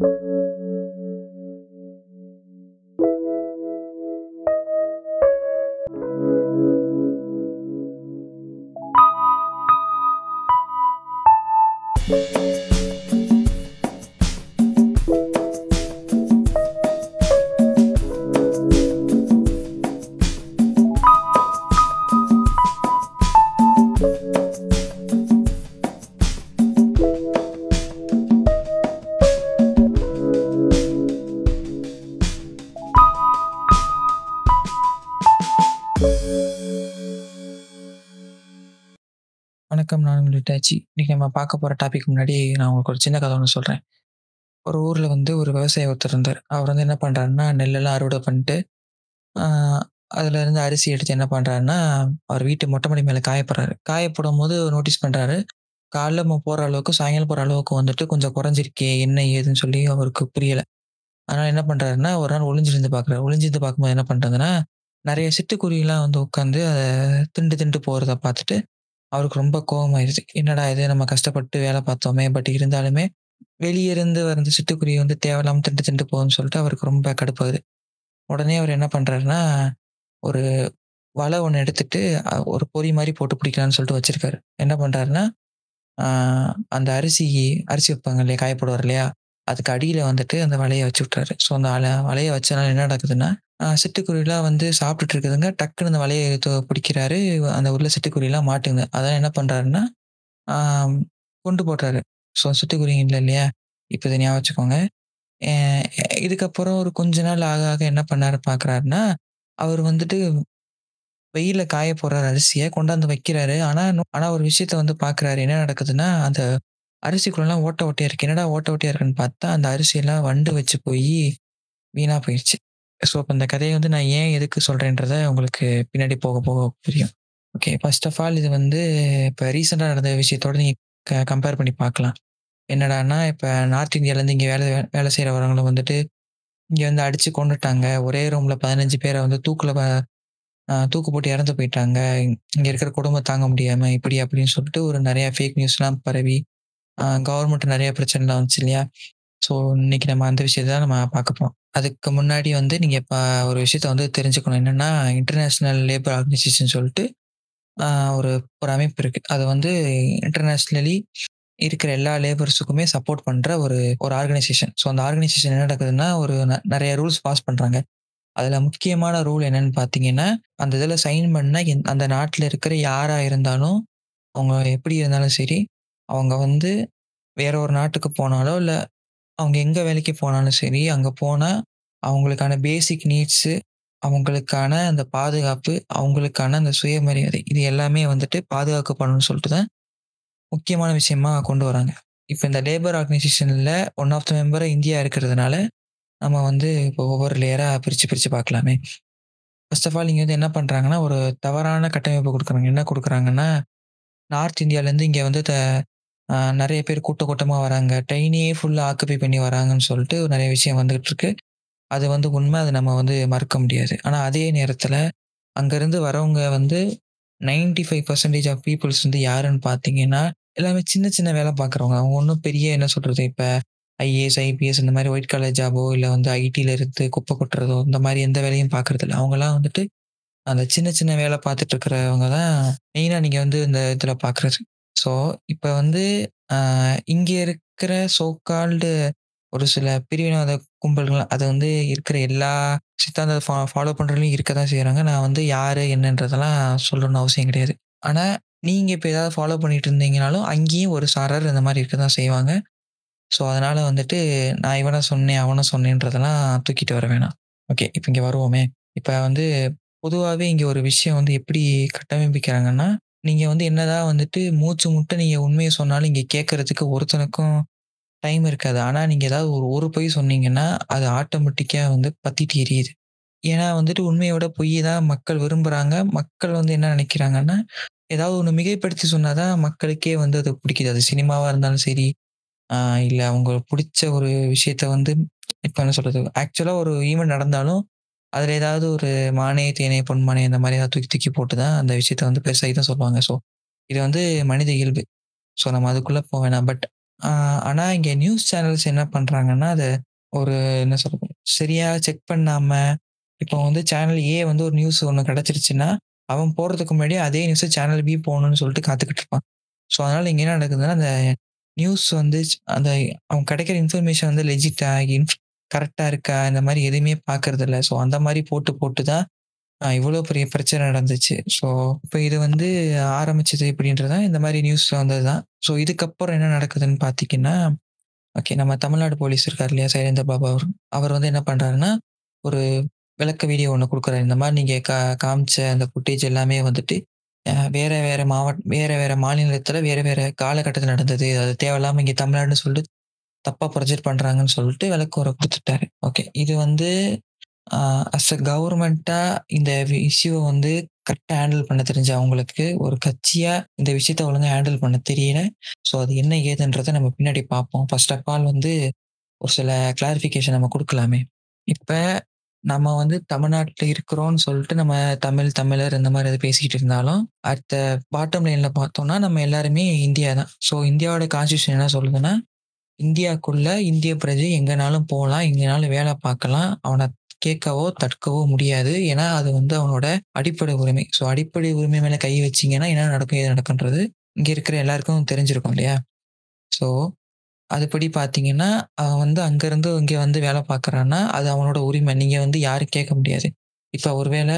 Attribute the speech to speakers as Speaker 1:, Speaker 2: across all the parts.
Speaker 1: வணக்கம். பார்க்க போகிற டாபிக் முன்னாடி நான் உங்களுக்கு ஒரு சின்ன கதை ஒன்று சொல்கிறேன் ஒரு ஊரில் வந்து ஒரு விவசாய ஒருத்தர் இருந்தார். அவர் வந்து என்ன பண்ணுறாருன்னா நெல்லெல்லாம் அறுவடை பண்ணிட்டு, அதுலேருந்து இருந்து அரிசி எடுத்து என்ன பண்ணுறாருன்னா அவர் வீட்டு மொட்டை மாடி மேலே காயப்படுறாரு. காயப்படும் போது நோட்டீஸ் பண்ணுறாரு காலைல போகிற அளவுக்கு, சாயங்காலம் போகிற அளவுக்கு வந்துட்டு கொஞ்சம் குறைஞ்சிருக்கே, என்ன ஏதுன்னு சொல்லி அவருக்கு புரியலை. அதனால் என்ன பண்ணுறாருன்னா ஒரு நாள் ஒளிஞ்சிருந்து பார்க்குறாரு. ஒளிஞ்சிருந்து பார்க்கும்போது என்ன பண்ணுறதுன்னா நிறைய சிட்டுக்குருவிலாம் வந்து உட்காந்து அதை திண்டு திண்டு போகிறத பார்த்துட்டு, அவருக்கு ரொம்ப கோவமாயிருச்சு. என்னடா இது நம்ம கஷ்டப்பட்டு வேலை பார்த்தோமே! பட் இருந்தாலுமே, வெளியே இருந்து வந்த சிட்டுக்குருவி வந்து தேவையில்லாம திண்டு திண்டு போகுதுன்னு சொல்லிட்டு அவருக்கு ரொம்ப கடுப்பாகுது. உடனே அவர் என்ன பண்றாருன்னா, ஒரு வலை ஒன்று எடுத்துட்டு, ஒரு பொறி மாதிரி போட்டு பிடிக்கலான்னு சொல்லிட்டு வச்சிருக்காரு. என்ன பண்றாருன்னா, அந்த அரிசி அரிசி வைப்பாங்க இல்லையா? காயப்படுவார் இல்லையா? அதுக்கு அடியில் வந்துட்டு அந்த வலையை வச்சு விட்டுறாரு. ஸோ அந்த வலையை வச்சனால என்ன நடக்குதுன்னா, சிட்டுக்குருவிலாம் வந்து சாப்பிட்டுட்டு இருக்குதுங்க. டக்குன்னு அந்த வலையை பிடிக்கிறாரு. அந்த உள்ள சிட்டுக்குருவிலாம் மாட்டுங்க. அதான் என்ன பண்ணுறாருன்னா கொண்டு போடுறாரு ஸோ சிட்டுக்குருவி இல்லை இல்லையா? இப்போ தனியாக ஞாபகம் வச்சுக்கோங்க. இதுக்கப்புறம் ஒரு கொஞ்ச நாள் ஆக ஆக என்ன பண்ணாரு பார்க்குறாருன்னா, அவர் வந்துட்டு வெயில காய போடுறாரு அரிசியை கொண்டாந்து வைக்கிறாரு. ஆனால் ஆனால் ஒரு விஷயத்த வந்து பார்க்குறாரு. என்ன நடக்குதுன்னா, அந்த அரிசிக்குள்ளலாம் ஓட்டை ஓட்டையா இருக்கு. என்னடா ஓட்ட ஓட்டையா இருக்குன்னு பார்த்தா, அந்த அரிசியெல்லாம் வண்டு வச்சு போய் வீணா போயிடுச்சு ஸோ அப்போ இந்த கதையை வந்து நான் ஏன் எதுக்கு சொல்கிறேன்றத உங்களுக்கு பின்னாடி போக போக புரியும். ஓகே. ஃபர்ஸ்ட் ஆஃப் ஆல் இது வந்து இப்போ ரீசெண்டாக நடந்த விஷயத்தோட நீங்கள் க கம்பேர் பண்ணி பார்க்கலாம். என்னடான்னா, இப்போ நார்த் இந்தியாவிலேருந்து இங்கே வேலை வேலை செய்றவங்கள வந்துட்டு, இங்கே வந்து அடித்து கொண்டுட்டாங்க ஒரே ரூமில் பதினஞ்சு பேரை வந்து தூக்கில் தூக்கு போட்டு இறந்து போயிட்டாங்க. இங்கே இருக்கிற குடும்பம் தாங்க முடியாமல் இப்படி அப்படின்னு சொல்லிட்டு ஒரு நிறையா ஃபேக் நியூஸ்லாம் பரவி, கவர்மெண்ட் நிறைய பிரச்சனைலாம் வந்துச்சு இல்லையா? ஸோ இன்னைக்கு நம்ம அந்த விஷயத்தை தான் நம்ம பார்க்கப்போம் அதுக்கு முன்னாடி வந்து நீங்க இப்ப ஒரு விஷயத்த வந்து தெரிஞ்சுக்கணும். என்னன்னா, இன்டர்நேஷ்னல் லேபர் ஆர்கனைசேஷன் சொல்லிட்டு ஒரு ஒரு அமைப்பு இருக்கு. அது வந்து இன்டர்நேஷ்னலி இருக்கிற எல்லா லேபர்ஸுக்குமே சப்போர்ட் பண்ற ஒரு ஒரு ஆர்கனைசேஷன். ஸோ அந்த ஆர்கனைசேஷன் என்ன நடக்குதுன்னா, ஒரு ந ரூல்ஸ் பாஸ் பண்றாங்க. அதுல முக்கியமான ரூல் என்னன்னு பார்த்தீங்கன்னா, அந்த இதில் சைன் பண்ண எந் அந்த நாட்டில் இருக்கிற யாரா இருந்தாலும், அவங்க எப்படி இருந்தாலும் சரி, அவங்க வந்து வேற ஒரு நாட்டுக்கு போனாலோ, இல்லை அவங்க எங்கே வேலைக்கு போனாலும் சரி, அங்கே போனால் அவங்களுக்கான பேசிக் நீட்ஸு, அவங்களுக்கான அந்த பாதுகாப்பு, அவங்களுக்கான அந்த சுயமரியாதை, இது எல்லாமே வந்துட்டு பாதுகாக்கப்படணும்னு சொல்லிட்டு தான் முக்கியமான விஷயமா கொண்டு வராங்க. இப்போ இந்த லேபர் ஆர்கனைசேஷனில் ஒன் ஆஃப் த மெம்பரா இந்தியா இருக்கிறதுனால, நம்ம வந்து இப்போ ஒவ்வொரு லேயராக பிரித்து பிரித்து பார்க்கலாமே. ஃபர்ஸ்ட் ஆஃப் ஆல் இங்கே வந்து என்ன பண்ணுறாங்கன்னா ஒரு தவறான கட்டமைப்பு கொடுக்குறாங்க என்ன கொடுக்குறாங்கன்னா நார்த் இந்தியாவிலேருந்து இங்கே வந்து த நிறைய பேர் கூட்ட கூட்டமாக வராங்க. ட்ரெயினையே ஃபுல்லாக ஆக்குபை பண்ணி வராங்கன்னு சொல்லிட்டு நிறைய விஷயம் வந்துகிட்டு இருக்கு. அது வந்து உண்மை. அது நம்ம வந்து மறுக்க முடியாது. ஆனால் அதே நேரத்தில் அங்கேருந்து வரவங்க வந்து 95% ஆஃப் பீப்புள்ஸ் வந்து யாருன்னு பார்த்தீங்கன்னா, எல்லாமே சின்ன சின்ன வேலை பார்க்குறவங்க. அவங்க ஒன்றும் பெரிய என்ன சொல்கிறது இப்போ ஐஏஎஸ், ஐபிஎஸ் இந்த மாதிரி ஒயிட் கலர் ஜாபோ, இல்லை வந்து ஐடியில் இருந்து குப்பை கொட்டுறதோ, இந்த மாதிரி எந்த வேலையும் பார்க்கறதில்ல. அவங்களாம் வந்துட்டு அந்த சின்ன சின்ன வேலை பார்த்துட்டு இருக்கிறவங்க தான் மெயினாக நீங்கள் வந்து இந்த இதில் பார்க்குறது. ஸோ இப்ப வந்து அ இங்க இருக்கிற சோ கால்டு ஒரு சில பிரிவினவாத கும்பல்கள் அது வந்து இருக்கிற எல்லா சித்தாந்தத்த ஃபா ஃபாலோ பண்றவங்களும் இருக்க தான் செய்றாங்க. நான் வந்து யாரு, என்னன்றதெல்லாம் சொல்லணும்னு அவசியம் கிடையாது. ஆனா, நீங்க இப்ப ஏதாவது ஃபாலோ பண்ணிட்டு இருந்தீங்கனாலும், அங்கேயும் ஒரு சாரர் இந்த மாரி இருக்க தான் செய்வாங்க. ஸோ அதனால வந்துட்டு நான் இவன சொன்னேன், அவன சொன்னேன்றதெல்லாம் தூக்கிட்டு வர வேணாம். ஓகே. இப்ப இங்க வருவோமே. இப்ப வந்து பொதுவாவே இங்க ஒரு விஷயம் வந்து எப்படி கட்டமைப்பிக்கிறாங்கன்னா, நீங்க வந்து என்னதான் வந்துட்டு மூச்சு முட்ட நீங்க உண்மைய சொன்னாலும் இங்க கேட்கறதுக்கு ஒருத்தனுக்கும் டைம் இருக்காது. ஆனா நீங்க ஏதாவது ஒரு ஒரு பொய் சொன்னீங்கன்னா, அது ஆட்டோமேட்டிக்கா வந்து பத்திட்டு எரியுது. ஏன்னா வந்துட்டு உண்மைய விட பொய் தான் மக்கள் விரும்புறாங்க. மக்கள் வந்து என்ன நினைக்கிறாங்கன்னா, ஏதாவது ஒண்ணு மிகைப்படுத்தி சொன்னா தான் மக்களுக்கே வந்து அது பிடிக்குது. அது சினிமாவா இருந்தாலும் சரி, இல்லை இல்ல அவங்களுக்கு பிடிச்ச ஒரு விஷயத்த வந்து இப்ப என்ன சொல்றது, ஆக்சுவலா ஒரு ஈவென்ட் நடந்தாலும், அதில் ஏதாவது ஒரு மானே, தேனே, பொன்மானே இந்த மாதிரி ஏதாவது தூக்கி தூக்கி போட்டு தான் அந்த விஷயத்த வந்து பெருசாகி தான் சொல்லுவாங்க. ஸோ இது வந்து மனித இயல்பு. ஸோ நம்ம அதுக்குள்ளே போக வேணாம். பட் ஆனால் இங்கே நியூஸ் சேனல்ஸ் என்ன பண்ணுறாங்கன்னா அதை ஒரு என்ன சொல்றது? சரியாக செக் பண்ணாமல் இப்போ வந்து சேனல் ஏ வந்து ஒரு நியூஸ் ஒன்று கிடச்சிருச்சுன்னா அவன் போகிறதுக்கு முன்னாடி அதே நியூஸை சேனல் பி போகணும்னு சொல்லிட்டு காத்துக்கிட்டு இருப்பான். ஸோ, அதனால் இங்கே என்ன நடக்குதுன்னா, அந்த நியூஸ் வந்து அந்த அவன் கிடைக்கிற இன்ஃபர்மேஷன் வந்து லெஜிட்டாக இன்ஃப் கரெக்டாக இருக்கா? இந்த மாதிரி எதுவுமே பார்க்கறதில்ல. ஸோ, அந்த மாதிரி போட்டு போட்டு தான் இவ்வளோ பெரிய பிரச்சனை நடந்துச்சு. ஸோ, இப்போ இது வந்து ஆரம்பிச்சது எப்படின்றத இந்த மாதிரி நியூஸ்ல வந்தது தான். ஸோ, இதுக்கப்புறம் என்ன நடக்குதுன்னு பார்த்தீங்கன்னா, ஓகே நம்ம தமிழ்நாடு போலீஸ் இருக்கார் இல்லையா? சைலேந்திர பாபா அவர். அவர் வந்து என்ன பண்ணுறாருன்னா ஒரு விளக்க வீடியோ ஒன்று கொடுக்குறாரு இந்த மாதிரி நீங்கள் கா காமிச்ச அந்த ஃபுட்டேஜ் எல்லாமே வந்துட்டு, வேற வேற மாவட் வேற வேற மாநிலத்தில் வேற வேற காலகட்டத்தில் நடந்தது. அது தேவையில்லாமல் இங்கே தமிழ்நாடுன்னு சொல்லிட்டு தப்பா ப்ரொஜெக்ட் பண்றாங்கன்னு சொல்லிட்டு விளக்கவுரை கொடுத்துட்டாரு ஓகே. இது வந்து அஸ் அ கவர்மெண்டா இந்த இஷ்யூவை வந்து கரெக்டாக ஹேண்டில் பண்ண தெரிஞ்ச அவங்களுக்கு, ஒரு கட்சியா இந்த விஷயத்த ஒழுங்காக ஹேண்டில் பண்ண தெரியல. ஸோ, அது என்ன ஏதுன்றதை நம்ம பின்னாடி பார்ப்போம். ஃபர்ஸ்ட் ஆஃப் ஆல் வந்து ஒரு சில கிளாரிஃபிகேஷன் நம்ம கொடுக்கலாமே இப்போ நம்ம வந்து தமிழ்நாட்டில் இருக்கிறோம்னு சொல்லிட்டு நம்ம தமிழ், தமிழர் இந்த மாதிரி எது பேசிக்கிட்டு இருந்தாலும், அட் த பாட்டம் லைனில் பார்த்தோம்னா, நம்ம எல்லாருமே இந்தியா தான். ஸோ, இந்தியாவோட கான்ஸ்டியூஷன் என்ன சொல்லுதுன்னா, இந்தியாக்குள்ள இந்திய பிரஜை எங்கனாலும் போகலாம் எங்கனாலும் வேலை பார்க்கலாம். அவனை கேட்கவோ, தடுக்கவோ முடியாது. ஏன்னா, அது வந்து அவனோட அடிப்படை உரிமை. ஸோ, அடிப்படை உரிமை மேலே கை வச்சிங்கன்னா என்ன நடக்கும்? ஏது நடக்குன்றது இங்கே இருக்கிற எல்லாருக்கும் தெரிஞ்சிருக்கும் இல்லையா? ஸோ, அதுபடி பார்த்தீங்கன்னா, அவன் வந்து அங்கேருந்து இங்கே வந்து வேலை பார்க்குறான்னா, அது அவனோட உரிமை. நீங்கள் வந்து யாரும் கேட்க முடியாது. இப்போ ஒருவேளை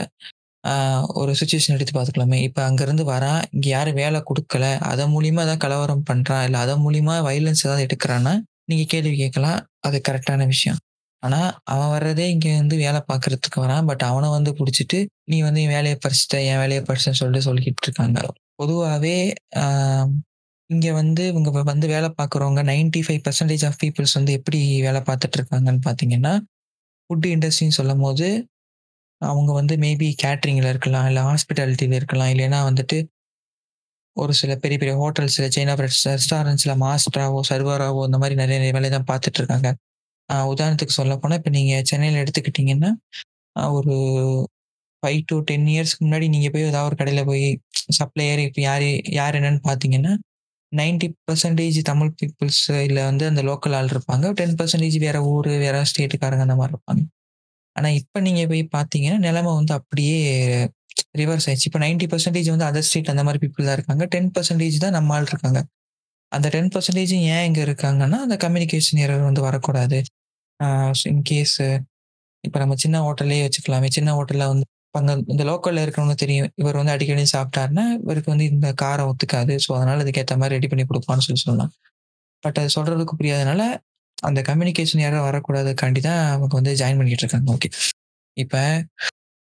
Speaker 1: ஒரு சுச்சுவேஷன் எடுத்து பார்த்துக்கலாமே. இப்போ அங்கேருந்து வரான், இங்கே யாரும் வேலை கொடுக்கல அதன் மூலியமாக ஏதாவது கலவரம் பண்ணுறான் இல்லை அதன் மூலியமா வைலன்ஸ் ஏதாவது எடுக்கிறான்னா நீங்கள் கேள்வி கேட்கலாம். அது கரெக்டான விஷயம். ஆனால் அவன் வர்றதே இங்கே வந்து வேலை பார்க்கறதுக்கு வரான். பட் அவனை வந்து பிடிச்சிட்டு நீ வந்து என் வேலையை பறிச்சுட்ட, என் வேலையை பறிச்சுட்டன்னு சொல்லிட்டு சொல்லிக்கிட்டு இருக்காங்க. பொதுவாகவே இங்கே வந்து இவங்க வந்து வேலை பார்க்குறவங்க 95% ஆஃப் பீப்பிள்ஸ் வந்து எப்படி வேலை பார்த்துட்டு இருக்காங்கன்னு பார்த்தீங்கன்னா, ஃபுட் இண்டஸ்ட்ரின்னு சொல்லும்போது, அவங்க வந்து மேபி கேட்ரிங்கில் இருக்கலாம், இல்லை ஹாஸ்பிட்டாலிட்டியில் இருக்கலாம். இல்லைன்னா வந்துட்டு ஒரு சில பெரிய பெரிய ஹோட்டல்ஸில் சைனா ரெஸ்டாரண்ட்ஸில் மாஸ்டராகவோ சர்வராகவோ இந்த மாதிரி நிறைய நிறைய வேலை தான் பார்த்துட்டு இருக்காங்க. உதாரணத்துக்கு சொல்லப்போனால் இப்போ நீங்கள் சென்னையில் எடுத்துக்கிட்டிங்கன்னா ஒரு ஃபைவ் டு டென் இயர்ஸ்க்கு முன்னாடி நீங்கள் போய் ஏதாவது ஒரு கடையில் போய் சப்ளையர் இப்போ யார் யார் என்னன்னு பார்த்தீங்கன்னா, 90% தமிழ் பீப்புள்ஸ் இல்லை வந்து அந்த லோக்கல் ஆள் இருப்பாங்க. டென் பர்சன்டேஜ் வேறு ஊர் வேறு ஸ்டேட்டுக்காரங்க அந்த மாதிரி இருப்பாங்க. ஆனா, இப்ப நீங்க போய் பார்த்தீங்கன்னா, நிலைமை வந்து அப்படியே ரிவர்ஸ் ஆயிடுச்சு. இப்போ நைன்டி பர்சன்டேஜ் வந்து அதர் ஸ்டேட் அந்த மாதிரி பீப்பிள் தான் இருக்காங்க. 10% தான் நம்ம ஆள் இருக்காங்க. அந்த 10% ஏன் இங்கே இருக்காங்கன்னா, அந்த கம்யூனிகேஷன் எரர் வந்து வரக்கூடாது. இன்கேஸ் இப்போ நம்ம சின்ன ஹோட்டல்லே வச்சுக்கலாமே. சின்ன ஹோட்டலில் வந்து அங்கே இந்த லோக்கலில் இருக்கிறவங்களுக்கு தெரியும். இவர் வந்து அடிக்கடி சாப்பிட்டாருன்னா, இவருக்கு வந்து இந்த காரம் ஒத்துக்காது. ஸோ, அதனால் அதுக்கேற்ற மாதிரி ரெடி பண்ணி கொடுப்பான்னு சொல்லி சொல்லலாம். பட் அது சொல்கிறதுக்கு புரியாதனால, அந்த கம்யூனிகேஷன் யாரும் வரக்கூடாதுக்காண்டி தான் அவங்க வந்து ஜாயின் பண்ணிக்கிட்டு இருக்காங்க. ஓகே. இப்போ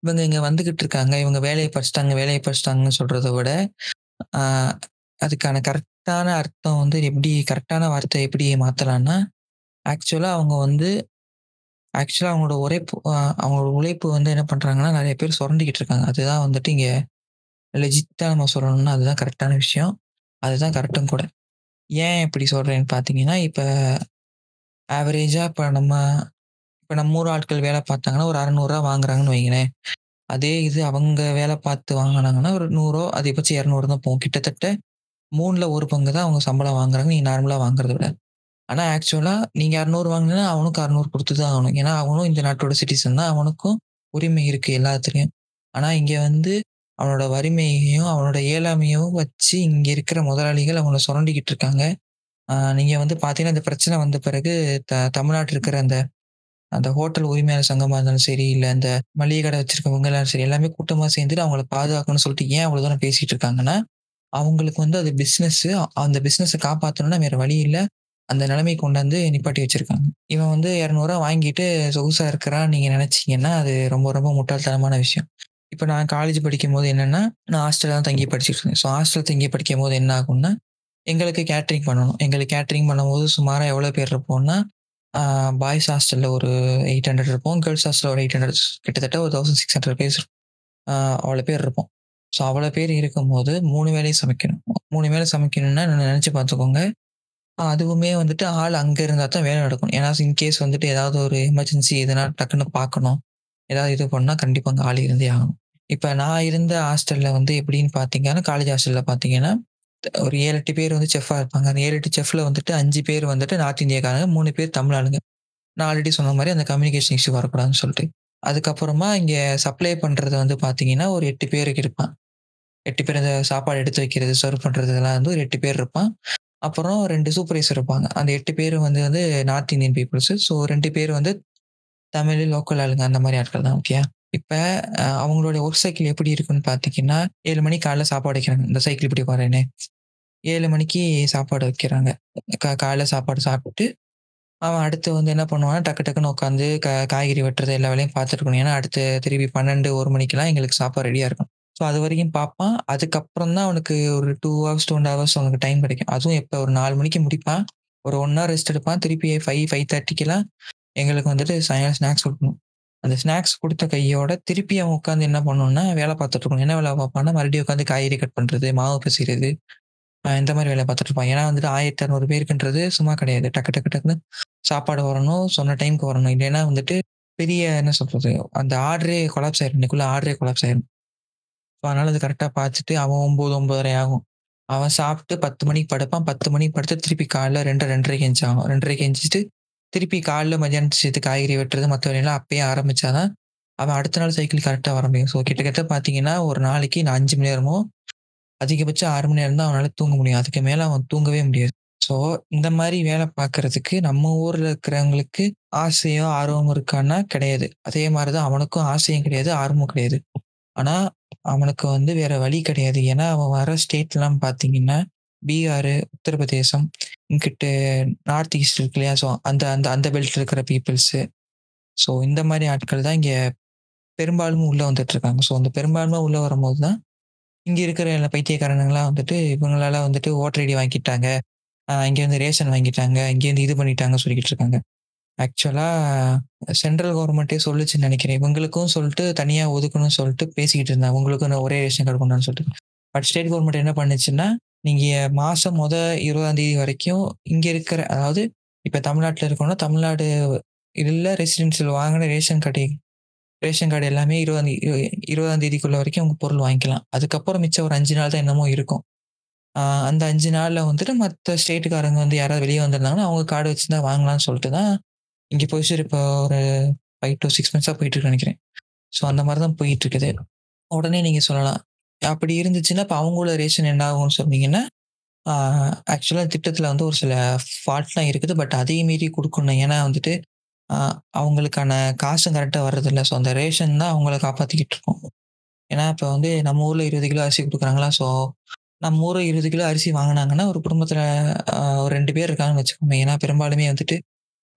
Speaker 1: இவங்க இங்கே வந்துகிட்டு இருக்காங்க. இவங்க வேலையை பறிச்சுட்டாங்க, வேலையை பறிச்சுட்டாங்கன்னு சொல்கிறத விட, அதுக்கான கரெக்டான அர்த்தம் வந்து எப்படி கரெக்டான வார்த்தை எப்படி மாற்றலான்னா ஆக்சுவலாக அவங்க வந்து ஆக்சுவலாக அவங்களோட உழைப்பு அவங்களோட உழைப்பு வந்து என்ன பண்ணுறாங்கன்னா நிறைய பேர் சுரண்டிக்கிட்டு இருக்காங்க. அதுதான் வந்துட்டு இங்கே லெஜித்தாக நம்ம சொல்லணும்னா, அதுதான் கரெக்டான விஷயம். அதுதான் கரெக்டும் கூட. ஏன் இப்படி சொல்கிறேன்னு பார்த்தீங்கன்னா, இப்போ ஆவரேஜா இப்ப நம்ம இப்ப நம்ம ஊர் ஆட்கள் வேலை பார்த்தாங்கன்னா, ஒரு ரூ. 600 வாங்குறாங்கன்னு வைங்களேன். அதே இது அவங்க வேலை பார்த்து வாங்குனாங்கன்னா, ஒரு 100 அதிகபட்சம் 200 தான் போகும். கிட்டத்தட்ட 3ல 1 பங்கு தான் அவங்க சம்பளம் வாங்குறாங்க. நீங்க நார்மலா வாங்குறத விட. ஆனா, ஆக்சுவலா நீங்க 600 வாங்குனீங்கன்னா, அவனுக்கும் 600 குடுத்து தான் ஆகணும். ஏன்னா, அவனும் இந்த நாட்டோட சிட்டிசன் தான். அவனுக்கும் உரிமை இருக்கு எல்லாத்துலயும். ஆனா, இங்க வந்து அவனோட வறுமையையும், அவனோட இயலாமையும் வச்சு இங்க இருக்கிற முதலாளிகள் அவங்கள சுரண்டிக்கிட்டு இருக்காங்க. நீங்க வந்து பாத்தீங்கன்னா இந்த பிரச்சனை வந்த பிறகு த தமிழ்நாட்டில் இருக்கிற அந்த அந்த ஹோட்டல் உரிமையாளர் சங்கமா இருந்தாலும் சரி, இல்ல இந்த மளிகை கடை வச்சிருக்கவங்க எல்லாரும் சரி, எல்லாமே கூட்டமா சேர்ந்துட்டு அவங்கள பாதுகாக்கணும்னு சொல்லிட்டு ஏன் அவ்வளோ தூரம் பேசிட்டு இருக்காங்கன்னா, அவங்களுக்கு வந்து அது பிஸ்னஸ்ஸு அந்த பிஸ்னஸை காப்பாற்றணும்னா வேற வழி இல்ல. அந்த நிலைமைக்கு கொண்டாந்து நிப்பாட்டி வச்சிருக்காங்க. இவன் வந்து இரநூறுவா வாங்கிட்டு சொகுசா இருக்கிறான்னு நீங்க நினைச்சீங்கன்னா, அது ரொம்ப ரொம்ப முட்டாள்தனமான விஷயம். இப்போ நான் காலேஜ் படிக்கும் போது என்னன்னா, நான் ஹாஸ்டல்ல தான் தங்கி படிச்சுட்டு இருந்தேன். ஸோ ஹாஸ்டல் தங்கி படிக்கும்போது என்ன ஆகும்னா, எங்களுக்கு கேட்ரிங் பண்ணணும். எங்களுக்கு கேட்ரிங் பண்ணும்போது சுமாராக எவ்வளோ பேர் இருப்போம்னா, பாய்ஸ் ஹாஸ்டலில் ஒரு 800 இருப்போம். கேர்ள்ஸ் ஹாஸ்டலில் ஒரு 800 கிட்டத்தட்ட ஒரு 1600 பேர் அவ்வளோ பேர் இருப்போம். ஸோ அவ்வளோ பேர் இருக்கும்போது மூணு வேலையும் சமைக்கணும். மூணு வேலை சமைக்கணும்னா நினச்சி பார்த்துக்கோங்க. அதுவுமே வந்துட்டு ஆள் அங்கே இருந்தால் தான் வேலை நடக்கும். ஏன்னா, இன்கேஸ் வந்துட்டு ஏதாவது ஒரு எமர்ஜென்சி எதுனா டக்குன்னு பார்க்கணும். ஏதாவது இது பண்ணால் கண்டிப்பாக அங்கே ஆள் இருந்தே ஆகணும். இப்போ நான் இருந்த ஹாஸ்டலில் வந்து எப்படின்னு பார்த்தீங்கன்னா, காலேஜ் ஹாஸ்டலில் பார்த்தீங்கன்னா, ஒரு 7, 8 பேர் வந்து செஃப்பாக இருப்பாங்க. அந்த 7, 8 செஃப்ல வந்துட்டு அஞ்சு பேர் வந்துட்டு நார்த் இந்தியாக்காரங்க, மூணு பேர் தமிழ் ஆளுங்க. நான் ஆல்ரெடி சொன்ன மாதிரி அந்த கம்யூனிகேஷன் இஷ்யூ வரக்கூடாதுன்னு சொல்லிட்டு அதுக்கப்புறமா இங்கே சப்ளை பண்ணுறது வந்து பார்த்தீங்கன்னா, ஒரு எட்டு பேருக்கு இருப்பான். எட்டு பேர் அந்த சாப்பாடு எடுத்து வைக்கிறது, சர்வ் பண்ணுறது இதெல்லாம் வந்து ஒரு எட்டு பேர் இருப்பான். அப்புறம் ரெண்டு சூப்பர்வைசர் இருப்பாங்க. அந்த எட்டு பேர் வந்து வந்து நார்த் இந்தியன் பீப்பிள்ஸ். ஸோ ரெண்டு பேர் வந்து தமிழ், லோக்கல் ஆளுங்க அந்த மாதிரி ஆட்கள் தான். ஓகேயா? இப்ப அ அவங்களுடைய ஒர்க் சைக்கிள் எப்படி இருக்குன்னு பார்த்தீங்கன்னா, 7 மணிக்கு காலைல சாப்பாடு வைக்கிறாங்க. இந்த சைக்கிள் இப்படி வரேன்னு ஏழு மணிக்கு சாப்பாடு வைக்கிறாங்க. கா காலைல சாப்பாடு சாப்பிட்டு, அவன் அடுத்து வந்து என்ன பண்ணுவான்னா, டக்கு டக்குன்னு உட்காந்து க காய்கறி வெட்டுறது எல்லா வேலையும் பார்த்துருக்கணும் ஏன்னா, அடுத்து திருப்பி 12, 1 மணிக்கெல்லாம் எங்களுக்கு சாப்பாடு ரெடியாக இருக்கும் ஸோ அது வரைக்கும் பார்ப்பான். அதுக்கப்புறம் தான் அவனுக்கு ஒரு டூ ஹவர்ஸ், 2 1/2 ஹவர்ஸ் அவனுக்கு டைம் கிடைக்கும். அதுவும் எப்போ ஒரு நாலு மணிக்கு முடிப்பான். ஒரு ஒன் ஹவர் ரெஸ்ட் எடுப்பான். திருப்பி 5, 5:30க்கெல்லாம் எங்களுக்கு வந்துட்டு சாயங்காலம் ஸ்நாக்ஸ் கொடுக்கணும் அந்த ஸ்நாக்ஸ் கொடுத்த கையோட திருப்பி அவன் உட்காந்து என்ன பண்ணணும்னா, வேலை பார்த்துட்டு இருக்கணும். என்ன வேலை பார்ப்பான்னா, மறுபடியும் உட்காந்து காய்கறி கட் பண்றது, மாவு பிசைறது, இந்த மாதிரி வேலைய பார்த்துட்டு இருப்பான். ஏன்னா வந்துட்டு 1600 பேருக்குன்றது சும்மா கிடையாது. டக்கு டக்கு டக்குன்னு சாப்பாடு வரணும், சொன்ன டைமுக்கு வரணும். இல்லைன்னா வந்துட்டு பெரிய என்ன சொல்றது, அந்த ஆர்டரே கொலாப்ஸ் ஆயிரும். இன்னைக்குள்ள ஆர்டரே கொலாப்ஸ் ஆயிரும். ஸோ அதனால அது கரெக்டாக பார்த்துட்டு அவன் 9, 9:30 ஆகும். அவன் சாப்பிட்டு 10 மணிக்கு படுப்பான். 10 மணிக்கு படுத்து திருப்பி காலைல 2, 2:30க்கு எந்திரிச்சாகணும். 2:30க்கு எந்திரிச்சுட்டு, திருப்பி காலைல மதியானம் சேர்த்து காய்கறி வெட்டுறது, மற்ற வேலையெல்லாம் அப்பயே ஆரம்பிச்சா தான், அவன் அடுத்த நாள் சைக்கிள் கரெக்டாக வர முடியும். ஸோ கிட்டத்தட்ட பார்த்தீங்கன்னா, ஒரு நாளைக்கு நான் அஞ்சு மணி நேரமோ, அதிகபட்சம் ஆறு மணி நேரம் தான் அவனால் தூங்க முடியும். அதுக்கு மேலே அவன் தூங்கவே முடியாது. ஸோ இந்த மாதிரி வேலை பார்க்கறதுக்கு நம்ம ஊரில் இருக்கிறவங்களுக்கு ஆசையோ, ஆர்வமும் இருக்கான்னா கிடையாது. அதே மாதிரி தான் அவனுக்கும் ஆசையும் கிடையாது, ஆர்வமும் கிடையாது. ஆனால் அவனுக்கு வந்து வேற வழி கிடையாது. ஏன்னா, அவன் வர ஸ்டேட்லாம் பார்த்தீங்கன்னா, பீகார், உத்தரப்பிரதேசம், இங்கிட்டு நார்த் ஈஸ்ட் இருக்கு இல்லையா? ஸோ அந்த அந்த அந்த பெல்ட்டில் இருக்கிற பீப்புள்ஸு ஸோ இந்த மாதிரி ஆட்கள் தான் இங்கே பெரும்பாலும் உள்ளே வந்துட்டு இருக்காங்க. ஸோ அந்த பெரும்பான்மை உள்ளே வரும்போது தான், இங்கே இருக்கிற எல்லா பைத்தியக்காரனுங்களாம் வந்துட்டு இவங்களால வந்துட்டு ஓட்டர் ஐடி வாங்கிட்டாங்க. இங்கே இங்கேருந்து ரேஷன் வாங்கிட்டாங்க. இங்கேருந்து இது பண்ணிட்டாங்க சொல்லிக்கிட்டு இருக்காங்க. ஆக்சுவலாக சென்ட்ரல் கவர்மெண்ட்டே சொல்லுச்சுன்னு நினைக்கிறேன் இவங்களுக்கும் சொல்லிட்டு தனியாக ஒதுக்கணும்னு சொல்லிட்டு பேசிக்கிட்டு இருந்தாங்க. உங்களுக்கும் ஒரே ரேஷன் கார்டு கொண்டான்னு சொல்லிட்டு. பட் ஸ்டேட் கவர்மெண்ட் என்ன பண்ணுச்சுன்னா, நீங்க மாசம் மொத 20ஆம் தேதி வரைக்கும் இங்கே இருக்கிற அதாவது இப்போ தமிழ்நாட்டில் இருக்கோம்னா, தமிழ்நாடு இல்ல ரெசிடென்சியில் வாங்கின ரேஷன் கார்டு ரேஷன் கார்டு எல்லாமே 20ஆம் தேதி 20ஆம் தேதிக்குள்ள வரைக்கும் உங்கள் பொருள் வாங்கிக்கலாம். அதுக்கப்புறம் மிச்சம் ஒரு அஞ்சு நாள் தான் என்னமோ இருக்கும். அந்த அஞ்சு நாளில் வந்துட்டு மற்ற ஸ்டேட்டுக்காரங்க வந்து யாராவது வெளியே வந்திருந்தாங்கன்னா, அவங்க கார்டு வச்சுருந்தா வாங்கலாம்னு சொல்லிட்டு தான், இங்கே ப்ரொசீஜர் இப்போ ஒரு ஃபைவ் டூ 6 மந்த்ஸா போயிட்டு நினைக்கிறேன் ஸோ அந்த மாதிரி தான் போயிட்டு இருக்குது. உடனே நீங்கள் சொல்லலாம். அப்படி இருந்துச்சுன்னா, இப்போ அவங்களோட ரேஷன் என்ன ஆகும்னு சொன்னீங்கன்னா, ஆ ஆக்சுவலா திட்டத்துல வந்து ஒரு சில ஃபால்ட்லாம் இருக்குது. பட் அதையும் மீறி குடுக்கணும். ஏன்னா வந்துட்டு, அ அவங்களுக்கான காசும் கரெக்ட்டா வர்றதில்ல. ஸோ அந்த ரேஷன் தான் அவங்கள காப்பாத்திக்கிட்டு இருக்கும். ஏன்னா, இப்ப வந்து நம்ம ஊர்ல 20 கிலோ அரிசி குடுக்குறாங்களா, ஸோ நம்ம ஊர்ல 20 கிலோ அரிசி வாங்குனாங்கன்னா, ஒரு குடும்பத்துல அ ஒரு 2 பேர் இருக்காங்கன்னு வச்சுக்கோங்க. ஏன்னா பெரும்பாலுமே வந்துட்டு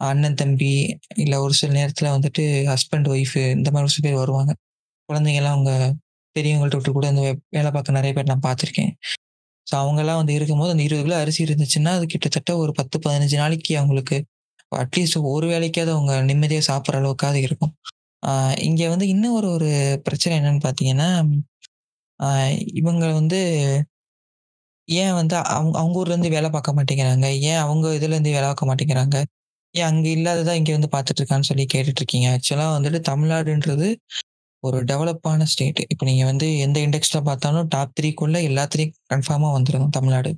Speaker 1: அண்ணன், தம்பி இல்ல ஒரு சில நேரத்துல வந்துட்டு ஹஸ்பண்ட், ஒய்ஃப் இந்த மாரி ஒரு சில பேர் வருவாங்க. குழந்தைங்கலாம் அவங்க பெரியவங்கள்ட்ட விட்டு கூட இந்த வேலை பார்க்க நிறைய பேர் நான் பார்த்துருக்கேன். ஸோ அவங்கெல்லாம் வந்து இருக்கும்போது அந்த 20 கிலோ அரிசி இருந்துச்சுன்னா, அது கிட்டத்தட்ட ஒரு 10, 15 நாளைக்கு அவங்களுக்கு அட்லீஸ்ட் ஒரு வேளைக்காவது அவங்க நிம்மதியாக சாப்பிட்ற அளவுக்காவது இருக்கும். இங்கே வந்து இன்னும் ஒரு ஒரு பிரச்சனை என்னன்னு பார்த்தீங்கன்னா, இவங்க வந்து ஏன் வந்து அவங்க அவங்க ஊர்லேருந்து வேலை பார்க்க மாட்டேங்கிறாங்க? ஏன் அவங்க இதுலேருந்து வேலை பார்க்க மாட்டேங்கிறாங்க? ஏன் அங்கே இல்லாததான் இங்கே வந்து பார்த்துட்டு இருக்கான்னு சொல்லி கேட்டுட்டு இருக்கீங்க. ஆக்சுவலாக வந்துட்டு தமிழ்நாடுன்றது ஒரு டெவலப்பான ஸ்டேட். இப்போ நீங்கள் வந்து எந்த இண்டெக்ஸில் பார்த்தாலும் டாப் த்ரீக்குள்ளே எல்லாத்துலேயும் கன்ஃபார்மாக வந்துடும் தமிழ்நாடு.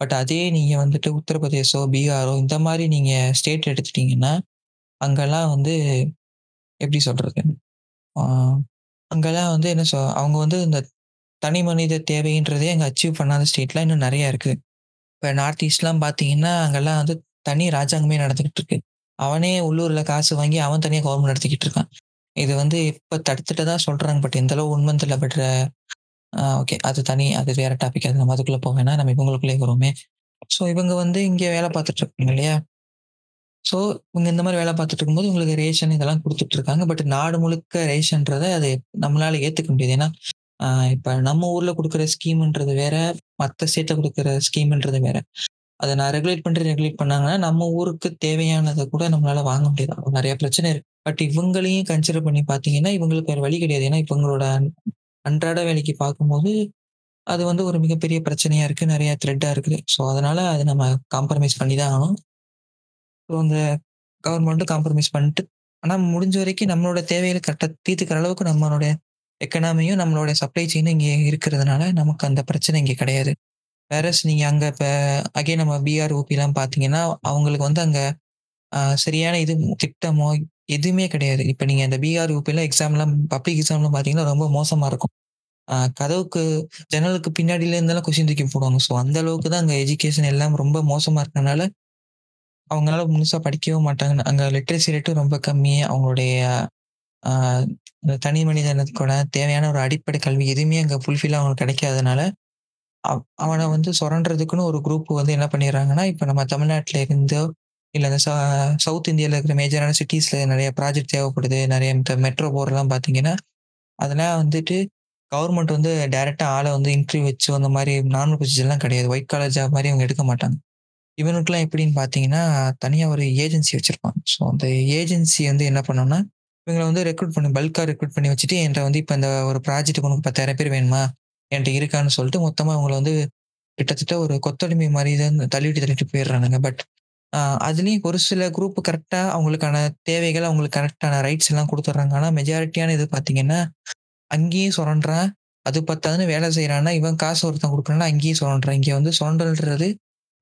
Speaker 1: பட் அதே நீங்கள் வந்துட்டு உத்தரப்பிரதேசோ, பீகாரோ இந்த மாதிரி நீங்கள் ஸ்டேட் எடுத்துட்டீங்கன்னா, அங்கெல்லாம் வந்து எப்படி சொல்கிறது அங்கெல்லாம் வந்து என்ன சொ அவங்க வந்து இந்த தனி மனித தேவைன்றதே அங்கே அச்சீவ் பண்ணாத ஸ்டேட்லாம் இன்னும் நிறையா இருக்குது இப்போ நார்த் ஈஸ்ட்லாம் பார்த்தீங்கன்னா, அங்கெல்லாம் வந்து தனி ராஜாங்கமே நடந்துக்கிட்டு இருக்கு. அவனே உள்ளூரில் காசு வாங்கி அவன் தனியாக கவர்மெண்ட் நடத்திக்கிட்டு இருக்கான். இது வந்து இப்போ தடுத்துட்டு தான் சொல்கிறாங்க பட் எந்த அளவு உண்மை தெரியல. But okay. அது தனி அது வேற டாபிக். அது நம்ம அதுக்குள்ள போ வேணாம். நம்ம இவங்களுக்குள்ளே வருமே ஸோ இவங்க வந்து இங்கே வேலை பார்த்துட்டு இருக்காங்க இல்லையா? ஸோ இவங்க இந்த மாதிரி வேலை பார்த்துட்டு இருக்கும்போது உங்களுக்கு ரேஷன் இதெல்லாம் கொடுத்துட்டு இருக்காங்க. பட் நாடு முழுக்க ரேஷன்றதை அது நம்மளால ஏற்றுக்க முடியாது. ஏன்னா, இப்போ நம்ம ஊரில் கொடுக்குற ஸ்கீம்ன்றது வேற, மற்ற ஸ்டேட்டில் கொடுக்குற ஸ்கீம்ன்றது வேற. அதை நான் ரெகுலேட் பண்ணி ரெகுலேட் பண்ணாங்கன்னா, நம்ம ஊருக்கு தேவையானதை கூட நம்மளால வாங்க முடியாது. நிறைய பிரச்சனை இருக்கு. பட் இவங்களையும் கன்சிடர் பண்ணி பார்த்தீங்கன்னா, இவங்களுக்கு வேறு வழி கிடையாது. ஏன்னா, இவங்களோட அன்றாட வேலைக்கு பார்க்கும்போது, அது வந்து ஒரு மிகப்பெரிய பிரச்சனையா இருக்கு. நிறைய த்ரெட்டா இருக்குது. ஸோ அதனால அதை நம்ம காம்ப்ரமைஸ் பண்ணி தான் ஆகணும். ஸோ அந்த கவர்மெண்ட்டும் காம்ப்ரமைஸ் பண்ணிட்டு, ஆனால் முடிஞ்ச வரைக்கும் நம்மளோட தேவைகளை கரெக்டாக தீர்த்துக்கிற அளவுக்கு நம்மளுடைய எக்கனாமியும், நம்மளோட சப்ளை செயினும் இங்கே இருக்கிறதுனால, நமக்கு அந்த பிரச்சனை இங்கே கிடையாது. வேறஸ் நீங்க அங்க இப்ப அகைன் நம்ம பிஆர், ஓபிலாம் பார்த்தீங்கன்னா, அவங்களுக்கு வந்து அங்க சரியான இது திட்டமோ எதுவுமே கிடையாது. இப்ப நீங்க அந்த பிஆர்யுபிலாம் எக்ஸாம்லாம் பப்ளிக் எக்ஸாம்லாம் பார்த்தீங்கன்னா, ரொம்ப மோசமா இருக்கும். கதவுக்கு ஜன்னலுக்கு பின்னாடில இருந்தாலும் கொஸ்டின் தூக்கி போடுவாங்க. ஸோ அந்த அளவுக்கு தான் அங்க எஜுகேஷன் எல்லாம் ரொம்ப மோசமா இருக்கனால அவங்களால முழுசா படிக்கவே மாட்டாங்க. அங்க லிட்ரஸி ரேட்டும் ரொம்ப கம்மி. அவங்களுடைய தனி மனிதனுக்கு தனி தேவையான ஒரு அடிப்படை கல்வி எதுவுமே அங்கே ஃபுல்ஃபில் அவங்களுக்கு கிடைக்காதனால, அவனை வந்து சுரண்டுறதுக்குன்னு ஒரு குரூப் வந்து என்ன பண்ணிடுறாங்கன்னா, இப்போ நம்ம தமிழ்நாட்டில் இருந்தோ, இல்லை இந்த சவுத் இந்தியாவில் இருக்கிற மேஜரான சிட்டிஸில் நிறைய ப்ராஜெக்ட் தேவைப்படுது. நிறைய இந்த மெட்ரோ போர்லாம் பார்த்தீங்கன்னா, அதெல்லாம் வந்துட்டு கவர்மெண்ட் வந்து டைரெக்டாக ஆளை வந்து இன்டர்வியூ வச்சு அந்த மாதிரி நார்மல் பொசிஷன்லாம் கிடையாது. ஒயிட் காலர் ஜாப் மாதிரி அவங்க எடுக்க மாட்டாங்க. இவனுக்குலாம் எப்படின்னு பார்த்தீங்கன்னா, தனியாக ஒரு ஏஜென்சி வச்சுருப்பாங்க ஸோ அந்த ஏஜென்சி வந்து என்ன பண்ணோம்னா இவங்கள வந்து ரெக்ரூட் பண்ணி பல்காக ரெக்ரூட் பண்ணி வச்சுட்டு, என்கிட்ட வந்து இப்போ இந்த ஒரு ப்ராஜெக்ட்டுக்கு உனக்கு 10,000 பேர் வேணுமா? என்கிட்ட இருக்கான்னு சொல்லிட்டு மொத்தமாக அவங்கள வந்து கிட்டத்தட்ட ஒரு கொத்தடிமை மாதிரி தான் தள்ளிவிட்டு தள்ளிட்டு போயிடுறானுங்க. பட் அதுலேயும் ஒரு சில குரூப் கரெக்டாக அவங்களுக்கான தேவைகள், அவங்களுக்கு கரெக்டான ரைட்ஸ் எல்லாம் கொடுத்துட்றாங்க ஆனால் மெஜாரிட்டியான இது பார்த்தீங்கன்னா, அங்கேயும் சுரண்டுறான். அது பத்தாதுன்னு வேலை செய்கிறான்னா இவன் காசு ஒருத்தன் குடுக்குறான்னா, அங்கேயும் சுரண்டுறான். இங்கே வந்து சுரண்டல்ன்றது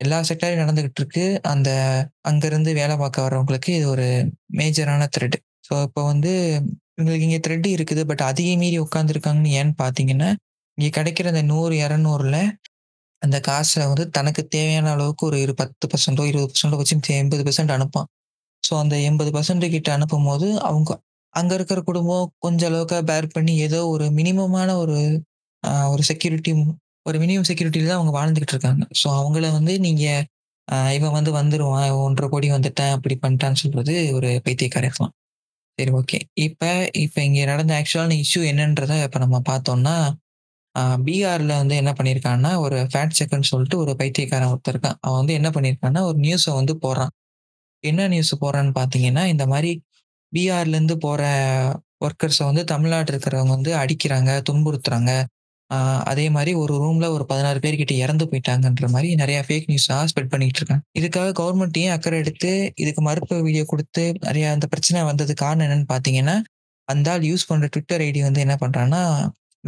Speaker 1: எல்லா செக்டரையும் நடந்துகிட்டு இருக்கு. அந்த அங்கேருந்து வேலை பார்க்க வரவங்களுக்கு இது ஒரு மேஜரான த்ரெட். ஸோ இப்போ வந்து இவங்களுக்கு இங்கே த்ரெட் இருக்குது. பட் அதையும் மீறி உட்காந்துருக்காங்கன்னு ஏன்னு பார்த்தீங்கன்னா, இங்கே கிடைக்கிற அந்த நூறு இரநூறுல அந்த காசில் வந்து தனக்கு தேவையான அளவுக்கு ஒரு இரு 10%, 20% வச்சு 80% அனுப்பான். ஸோ அந்த 80% கிட்ட அனுப்பும்போது, அவங்க அங்கே இருக்கிற குடும்பம் கொஞ்சம் அளவுக்கு பேர் பண்ணி ஏதோ ஒரு மினிமமான ஒரு ஒரு செக்யூரிட்டி ஒரு மினிமம் செக்யூரிட்டியில் தான் அவங்க வாழ்ந்துகிட்டு இருக்காங்க. ஸோ அவங்கள வந்து நீங்கள் இவன் வந்து வந்துடுவான் ஒன்றரை கோடி வந்துட்டேன் அப்படி பண்ணிட்டான்னு சொல்கிறது ஒரு பைத்தியக்காரத்தனம். சரி ஓகே. இப்போ இப்போ இங்கே நடந்த ஆக்சுவலான இஷ்யூ என்னன்றதை இப்போ நம்ம பார்த்தோம்னா, பீகார்ல வந்து என்ன பண்ணியிருக்கான்னா, ஒரு ஃபேட் செக்கன்னு சொல்லிட்டு ஒரு பைத்தியக்காரன் ஒருத்தர் இருக்கான். அவன் வந்து என்ன பண்ணியிருக்கான்னா, ஒரு நியூஸை வந்து போடுறான். என்ன நியூஸ் போடுறான்னு பார்த்தீங்கன்னா, இந்த மாதிரி பீகார்லேருந்து போற ஒர்க்கர்ஸை வந்து தமிழ்நாட்டில் இருக்கிறவங்க வந்து அடிக்கிறாங்க, துன்புறுத்துறாங்க. அதே மாதிரி ஒரு ரூம்ல ஒரு பதினாறு பேர்கிட்ட இறந்து போயிட்டாங்கன்ற மாதிரி நிறையா ஃபேக் நியூஸா ஸ்ப்ரெட் பண்ணிட்டு இருக்காங்க. இதுக்காக கவர்மெண்ட் ஏன் அக்கறை எடுத்து இதுக்கு மறுப்பு வீடியோ கொடுத்து நிறையா அந்த பிரச்சனை வந்ததுக்கு காரணம் என்னன்னு பார்த்தீங்கன்னா, அந்த ஆள் யூஸ் பண்ற ட்விட்டர் ஐடி வந்து என்ன பண்றான்னா,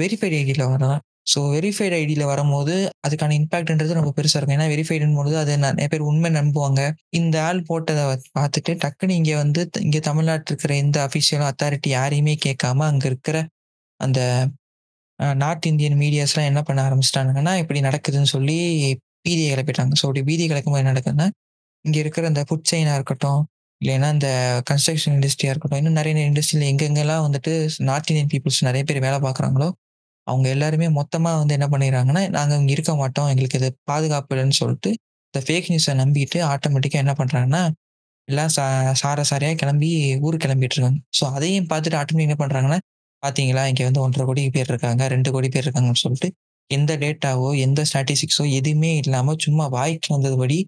Speaker 1: வெரிஃபைடு ஐடியில் வரலாம் ஸோ வெரிஃபைடு ஐடியில் வரும்போது, அதுக்கான இம்பாக்ட்ன்றது ரொம்ப பெருசாக இருக்கும். ஏன்னா போது அதை நிறைய பேர் உண்மை நம்புவாங்க. இந்த ஆள் போட்டதை பார்த்துட்டு டக்குன்னு இங்கே வந்து இங்கே தமிழ்நாட்டில் இருக்கிற எந்த அஃபிஷியலும் அத்தாரிட்டி யாரையுமே கேட்காம, அங்கே இருக்கிற அந்த நார்த் இந்தியன் மீடியாஸ்லாம் என்ன பண்ண ஆரம்பிச்சிட்டாங்கன்னா இப்படி நடக்குதுன்னு சொல்லி பீதிய கிளப்பிட்டாங்க. ஸோ அப்படி பீதிய கிளப்பும்போது என்ன நடக்குதுன்னா, இங்கே இருக்கிற அந்த ஃபுட் செயினாக இருக்கட்டும், இல்லைன்னா இந்த கன்ஸ்ட்ரக்ஷன் இண்டஸ்ட்ரியாக இருக்கட்டும், இன்னும் நிறைய இண்டஸ்ட்ரியில் எங்கெங்கெல்லாம் வந்துட்டு நார்த் இந்தியன் பீப்புள்ஸ் நிறைய பேர் வேலை பார்க்குறாங்களோ, அவங்க எல்லாருமே மொத்தமாக வந்து என்ன பண்ணிடுறாங்கன்னா, நாங்கள் இங்கே இருக்க மாட்டோம். எங்களுக்கு இது பாதுகாப்பு இல்லைன்னு சொல்லிட்டு, இந்த ஃபேக் நியூஸை நம்பிட்டு ஆட்டோமேட்டிக்காக என்ன பண்ணுறாங்கன்னா எல்லாம் சா சார சாரையாக கிளம்பி ஊருக்கு கிளம்பிட்டு இருக்காங்க. ஸோ அதையும் பார்த்துட்டு ஆட்டோமேட்டிக் என்ன பண்ணுறாங்கன்னா பார்த்தீங்களா இங்கே வந்து 1,50,00,000 பேர் இருக்காங்க, ரெண்டு கோடி பேர் இருக்காங்கன்னு சொல்லிட்டு, எந்த டேட்டாவோ, எந்த ஸ்டாட்டிஸ்டிக்ஸோ எதுவுமே இல்லாமல் சும்மா வாய்க்கு வந்ததுபடி,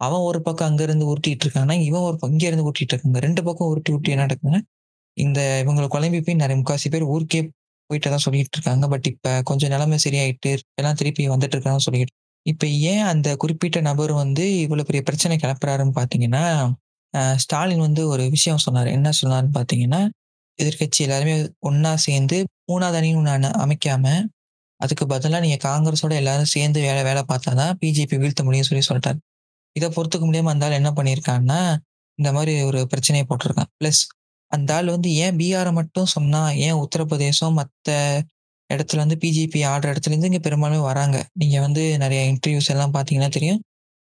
Speaker 1: அவன் ஒரு பக்கம் அங்கேருந்து உருட்டிட்டு இருக்காங்கன்னா இவன் ஒரு பக்கம் இங்கேருந்து உருட்டிட்டு இருக்காங்க. ரெண்டு பக்கம் உருட்டி உருட்டி என்ன நடக்குதுன்னா, இந்த இவங்கள குழம்பி போய் நிறைய முக்காசி பேர் ஊருக்கே போயிட்டதா சொல்லிட்டு இருக்காங்க. பட் இப்ப கொஞ்சம் நிலைமை சரியாயிட்டு, எல்லாம் திருப்பி வந்துட்டு இருக்கான்னு சொல்லிட்டு இப்ப ஏன் அந்த குறிப்பிட்ட நபர் வந்து இவ்வளோ பெரிய பிரச்சனை கிளப்புறாருன்னு பார்த்தீங்கன்னா, ஸ்டாலின் வந்து ஒரு விஷயம் சொன்னார் என்ன சொன்னாருன்னு பார்த்தீங்கன்னா, எதிர்க்கட்சி எல்லாருமே ஒன்றா சேர்ந்து மூணாவது அணின்னு ஒண்ணு அமைக்காம, அதுக்கு பதிலாக நீங்க காங்கிரஸோட எல்லாரும் சேர்ந்து வேலை வேலை பார்த்தா தான் பிஜேபி வீழ்த்த முடியும் சொல்லி சொல்லிட்டாரு. இதை பொறுத்துக்க முடியாம இருந்தாலும் என்ன பண்ணியிருக்காங்கன்னா இந்த மாதிரி ஒரு பிரச்சனையை போட்டிருக்கான். பிளஸ் அந்த ஆள் வந்து ஏன் பீகாரை மட்டும் சொன்னா, ஏன் உத்தரப்பிரதேசம் மற்ற இடத்துல வந்து பிஜேபி ஆடுற இடத்துலேருந்து இங்கே பெரும்பாலுமே வராங்க. நீங்கள் வந்து நிறைய இன்டர்வியூஸ் எல்லாம் பார்த்தீங்கன்னா தெரியும்.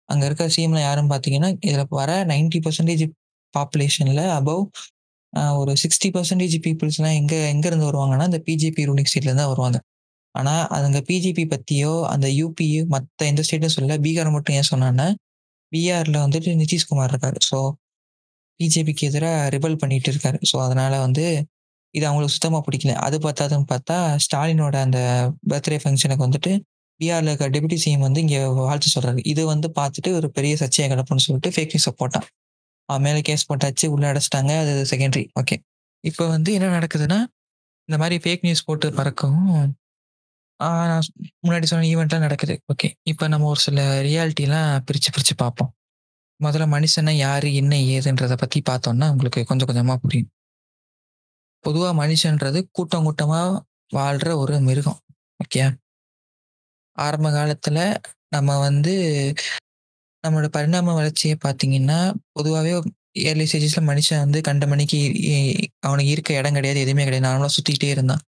Speaker 1: அங்கே இருக்க சிஎம்ல யாருன்னு பார்த்தீங்கன்னா, இதில் வர 90% பாப்புலேஷன்ல அபோவ் ஒரு சிக்ஸ்டி பர்சன்டேஜ் பீப்புள்ஸ்லாம் எங்கே எங்கேருந்து வருவாங்கன்னா, இந்த பிஜேபி ரூலிங் ஸ்டேட்லேருந்து தான் வருவாங்க. ஆனால் அதுங்க பிஜேபி பற்றியோ அந்த யூபி மற்ற எந்த ஸ்டேட்டும் சொல்லல. பீகார் மட்டும் ஏன் சொன்னான்னா, பிஆரில் வந்துட்டு நிதிஷ்குமார் இருக்காரு. ஸோ பிஜேபிக்கு எதிராக ரிபல் பண்ணிட்டு இருக்காரு. ஸோ அதனால வந்து இது அவங்களுக்கு சுத்தமாக பிடிக்கல. அது பத்தாதுன்னு பார்த்தா, ஸ்டாலினோட அந்த பர்த்டே ஃபங்க்ஷனுக்கு வந்துட்டு பிஆரில் இருக்க டெபுட்டி சிஎம் வந்து இங்கே வாழ்த்து சொல்கிறாரு இது வந்து பார்த்துட்டு ஒரு பெரிய சர்ச்சையை கிடப்புன்னு சொல்லிட்டு ஃபேக் நியூஸை போட்டான். அவன் மேலே கேஸ் போட்டாச்சு, உள்ளே அடைச்சிட்டாங்க அது செகண்டரி. ஓகே. இப்போ வந்து என்ன நடக்குதுன்னா, இந்த மாதிரி ஃபேக் நியூஸ் போட்டு பறக்கவும், நான் முன்னாடி சொன்ன ஈவெண்ட்லாம் நடக்குது. ஓகே. இப்போ நம்ம ஒரு சில ரியாலிட்டிலாம் பிரித்து பிரித்து பார்ப்போம். முதல்ல மனுஷனை யாரு, என்ன, ஏதுன்றத பத்தி பார்த்தோம்னா, உங்களுக்கு கொஞ்சம் கொஞ்சமா புரியும். பொதுவா மனுஷன்றது கூட்டம் கூட்டமா வாழ்ற ஒரு மிருகம். ஓகே ஆரம்ப காலத்துல நம்ம வந்து நம்மளோட பரிணாம வளர்ச்சியை பார்த்தீங்கன்னா, பொதுவாகவே ஏர்லி ஸ்டேஜஸ்ல மனுஷன் வந்து கண்ட மணிக்கு இ அவனுக்கு இருக்க இடம் கிடையாது, எதுவுமே கிடையாது. நார்மலாக சுத்திக்கிட்டே இருந்தான்.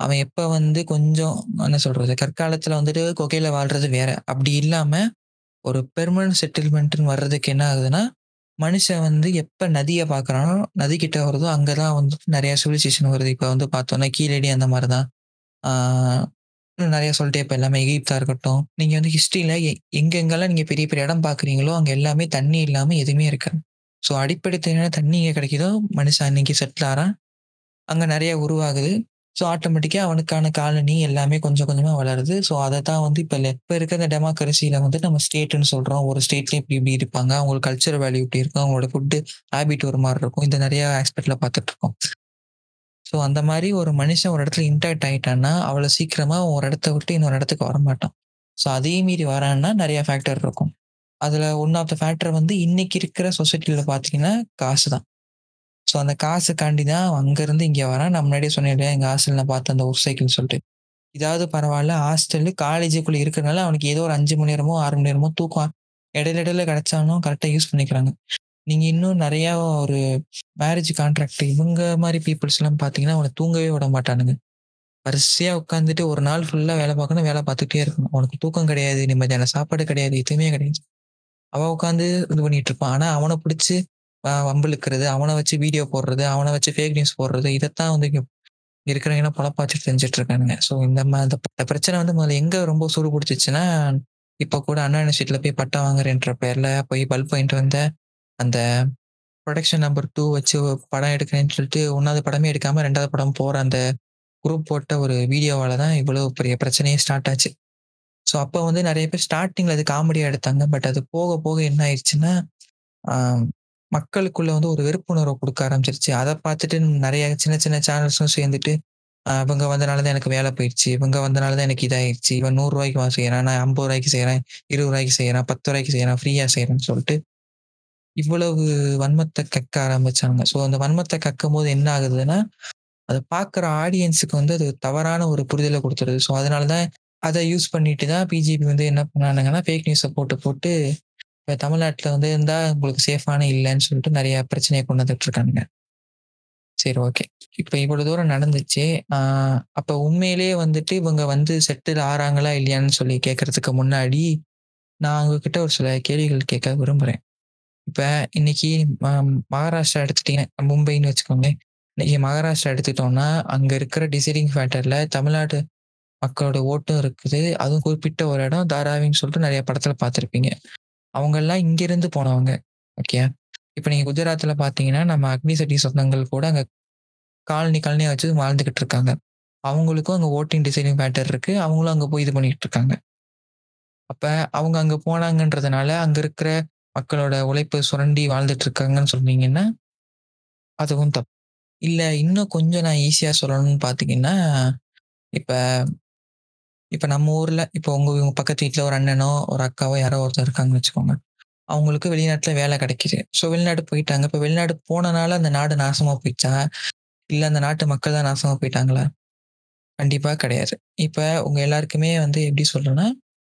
Speaker 1: அவன் எப்போ வந்து கொஞ்சம் என்ன சொல்றது? கற்காலத்துல வந்துட்டு கொகையில வாழ்றது வேற. அப்படி இல்லாம, ஒரு பெர்மனன்ட் செட்டில்மெண்ட்னு வர்றதுக்கு என்ன ஆகுதுன்னா, மனுஷன் வந்து எப்போ நதியை பார்க்குறானோ, நதிக்கிட்ட வருதோ, அங்கே தான் வந்து நிறையா சிவிலைசேஷன் வருது. இப்போ வந்து பார்த்தோன்னா கீழடி அந்த மாதிரி தான். நிறையா சொல்லிட்டே இப்போ எல்லாமே எகிப்தா இருக்கட்டும். நீங்கள் வந்து ஹிஸ்ட்ரியில் எ எங்கெங்கெல்லாம் நீங்கள் பெரிய பெரிய இடம் பார்க்குறீங்களோ, அங்கே எல்லாமே தண்ணி இல்லாமல் எதுவுமே இருக்காது. ஸோ அடிப்படை தேவையான தண்ணி இங்கே கிடைக்குதோ, மனுஷன் அன்னைக்கு செட்டில் ஆறான். அங்கே நிறையா உருவாகுது. ஸோ ஆட்டோமேட்டிக்காக அவனுக்கான காலனி எல்லாமே கொஞ்சம் கொஞ்சமாக வளருது. ஸோ அதை தான் வந்து இப்போ இப்போ இருக்க இந்த டெமோக்ரஸியில் வந்து நம்ம ஸ்டேட்டுன்னு சொல்கிறோம் ஒரு ஸ்டேட்லேயே இப்படி இப்படி இருப்பாங்க. அவங்களுக்கு கல்ச்சர் வேல்யூ இப்படி இருக்கும். அவங்களோட ஃபுட் ஹேபிட் ஒரு மாதிரி இருக்கும். இந்த நிறையா ஆஸ்பெக்டில் பார்த்துட்டு இருக்கோம். ஸோ அந்த மாதிரி ஒரு மனுஷன் ஒரு இடத்துல இன்டாக்ட் ஆகிட்டான்னா அவ்வளோ சீக்கிரமாக ஒரு இடத்த விட்டு இன்னொரு இடத்துக்கு வரமாட்டான். ஸோ அதையும் மீறி வரான்னா நிறையா ஃபேக்டர் இருக்கும். அதில் ஒன் ஆஃப் த ஃபேக்டர் வந்து இன்னைக்கு இருக்கிற சொசைட்டியில் பார்த்தீங்கன்னா, காசு தான். ஸோ அந்த காசுக்காண்டி தான் அவன் இங்கே வரான். நான் முன்னாடியே சொன்னேன் இல்லையா? ஹாஸ்டலில் ஹாஸ்டல்ல பார்த்த அந்த ஒரு சைக்கிள்னு சொல்லிட்டு. இதாவது பரவாயில்ல ஹாஸ்டலு, காலேஜுக்குள்ளே இருக்கிறனால அவனுக்கு ஏதோ ஒரு அஞ்சு மணி நேரமோ, ஆறு மணி நேரமோ தூக்கம் இடையில இடையில கிடைச்சாலும் கரெக்டாக யூஸ் பண்ணிக்கிறாங்க. நீங்கள் இன்னும் நிறையா ஒரு மேரேஜ் கான்ட்ராக்ட் இவங்க மாதிரி பீப்புள்ஸ்லாம் பார்த்தீங்கன்னா, அவனை தூங்கவே விட மாட்டானுங்க. வரிசையாக உட்காந்துட்டு ஒரு நாள் ஃபுல்லாக வேலை பார்க்கணும், வேலை பார்த்துக்கிட்டே இருக்கணும். அவனுக்கு தூக்கம் கிடையாது, நிம்மதியான சாப்பாடு கிடையாது, எதுவுமே கிடையாது. அவன் உட்காந்து இது பண்ணிட்டு இருப்பான். ஆனால் அவனை பிடிச்சி வம்பிழுக்கிறது, அவனை வச்சு வீடியோ போடுறது, அவனை வச்சு ஃபேக் நியூஸ் போடுறது, இதைத்தான் வந்து இருக்கிறவங்க இருக்கிறவங்கலாம் செஞ்சுட்டு இருக்கானுங்க. ஸோ இந்த மாதிரி பிரச்சனை வந்து முதல்ல எங்க ரொம்ப சூடு பிடிச்சிச்சுன்னா, இப்போ கூட அண்ணா யூனிவர்சிட்டில போய் பட்டம் வாங்குறேன்ற பேர்ல போய் பல்ப் வாங்கிட்டு வந்த அந்த ப்ரொடக்ஷன் நம்பர் டூ வச்சு படம் எடுக்கிறேன்னு சொல்லிட்டு ஒன்றாவது படமே எடுக்காம ரெண்டாவது படம் போற அந்த குரூப் போட்ட ஒரு வீடியோவால தான் இவ்வளவு பெரிய பிரச்சனையே ஸ்டார்ட் ஆச்சு. ஸோ அப்போ வந்து நிறைய பேர் ஸ்டார்டிங்கில் அது காமெடியா எடுத்தாங்க. பட் அது போக போக என்ன ஆயிடுச்சுன்னா, மக்களுக்குள்ள வந்து ஒரு வெறுப்புணர்வை கொடுக்க ஆரம்பிச்சிருச்சு அதை பார்த்துட்டு நிறைய சின்ன சின்ன சேனல்ஸும் சேர்ந்துட்டு, இவங்க வந்தனால தான் எனக்கு வேலை போயிடுச்சு. இவங்க வந்தனால தான் எனக்கு இதாயிடுச்சு இவன் நூறு ரூபாய்க்கு வா செய்யறான் நான் ரூ. 50க்கு செய்றேன். ரூ. 20க்கு செய்றேன். ரூ. 10க்கு செய்றேன். ஃப்ரீயா செய்யறேன்னு சொல்லிட்டு, இவ்வளவு வன்மத்தை கக்க ஆரம்பிச்சாங்க. ஸோ அந்த வன்மத்தை கக்கும் போது என்ன ஆகுதுன்னா, அதை பார்க்குற ஆடியன்ஸுக்கு வந்து அது தவறான ஒரு புரிதலை கொடுத்துருது ஸோ அதனால தான் அதை யூஸ் பண்ணிட்டு தான் பிஜேபி வந்து என்ன பண்ணானுங்கன்னா, ஃபேக் நியூஸை போட்டு போட்டு இப்போ தமிழ்நாட்டில் வந்து இருந்தால் உங்களுக்கு சேஃபான இல்லைன்னு சொல்லிட்டு நிறைய பிரச்சனையை கொண்டு வந்துட்டுருக்கானுங்க சரி ஓகே. இப்போ இவ்வளோ தூரம் நடந்துச்சு. அப்போ உண்மையிலேயே வந்துட்டு இவங்க வந்து செட்டில் ஆறாங்களா இல்லையான்னு சொல்லி கேட்கறதுக்கு முன்னாடி, நான் உங்ககிட்ட ஒரு சில கேள்விகள் கேட்க விரும்புகிறேன் இப்போ இன்னைக்கு ம மகாராஷ்டிரா எடுத்துட்டீங்க மும்பைன்னு வச்சுக்கோங்களேன். இன்னைக்கு மகாராஷ்டிரா எடுத்துட்டோம்னா, அங்கே இருக்கிற டிசைடிங் ஃபேக்டரில் தமிழ்நாடு மக்களோட ஓட்டும் இருக்குது. அதுவும் குறிப்பிட்ட ஒரு இடம் தாராவின்னு சொல்லிட்டு நிறைய படத்தில் பார்த்துருப்பீங்க அவங்கலாம் இங்கிருந்து போனவங்க. ஓகே இப்போ நீங்கள் குஜராத்தில் பார்த்தீங்கன்னா, நம்ம அக்னி சட்டி சொந்தங்கள் கூட அங்கே காலனி காலனியாக வச்சு வாழ்ந்துக்கிட்டு இருக்காங்க. அவங்களுக்கும் அங்கே ஓட்டிங் டிசைனிங் பேட்டர் இருக்குது அவங்களும் அங்கே போய் இது பண்ணிகிட்டு இருக்காங்க. அப்போ அவங்க அங்கே போனாங்கன்றதுனால, அங்கே இருக்கிற மக்களோட உழைப்பு சுரண்டி வாழ்ந்துட்டு இருக்காங்கன்னு சொன்னீங்கன்னா, அதுவும் தப்பு. இல்லை இன்னும் கொஞ்சம் நான் ஈஸியாக சொல்லணும்னு பார்த்தீங்கன்னா, இப்போ இப்போ நம்ம ஊரில் இப்போ உங்கள் உங்க பக்கத்து வீட்டில் ஒரு அண்ணனோ, ஒரு அக்காவோ யாரோ ஒருத்தர் இருக்காங்கன்னு வச்சுக்கோங்க. அவங்களுக்கு வெளிநாட்டில் வேலை கிடைக்கிது ஸோ வெளிநாடு போயிட்டாங்க. இப்போ வெளிநாடு போனனால அந்த நாடு நாசமாக போயிடுச்சா? இல்லை அந்த நாட்டு மக்கள் தான் நாசமாக போயிட்டாங்களா? கண்டிப்பாக கிடையாது. இப்போ உங்கள் எல்லாருக்குமே வந்து எப்படி சொல்கிறேன்னா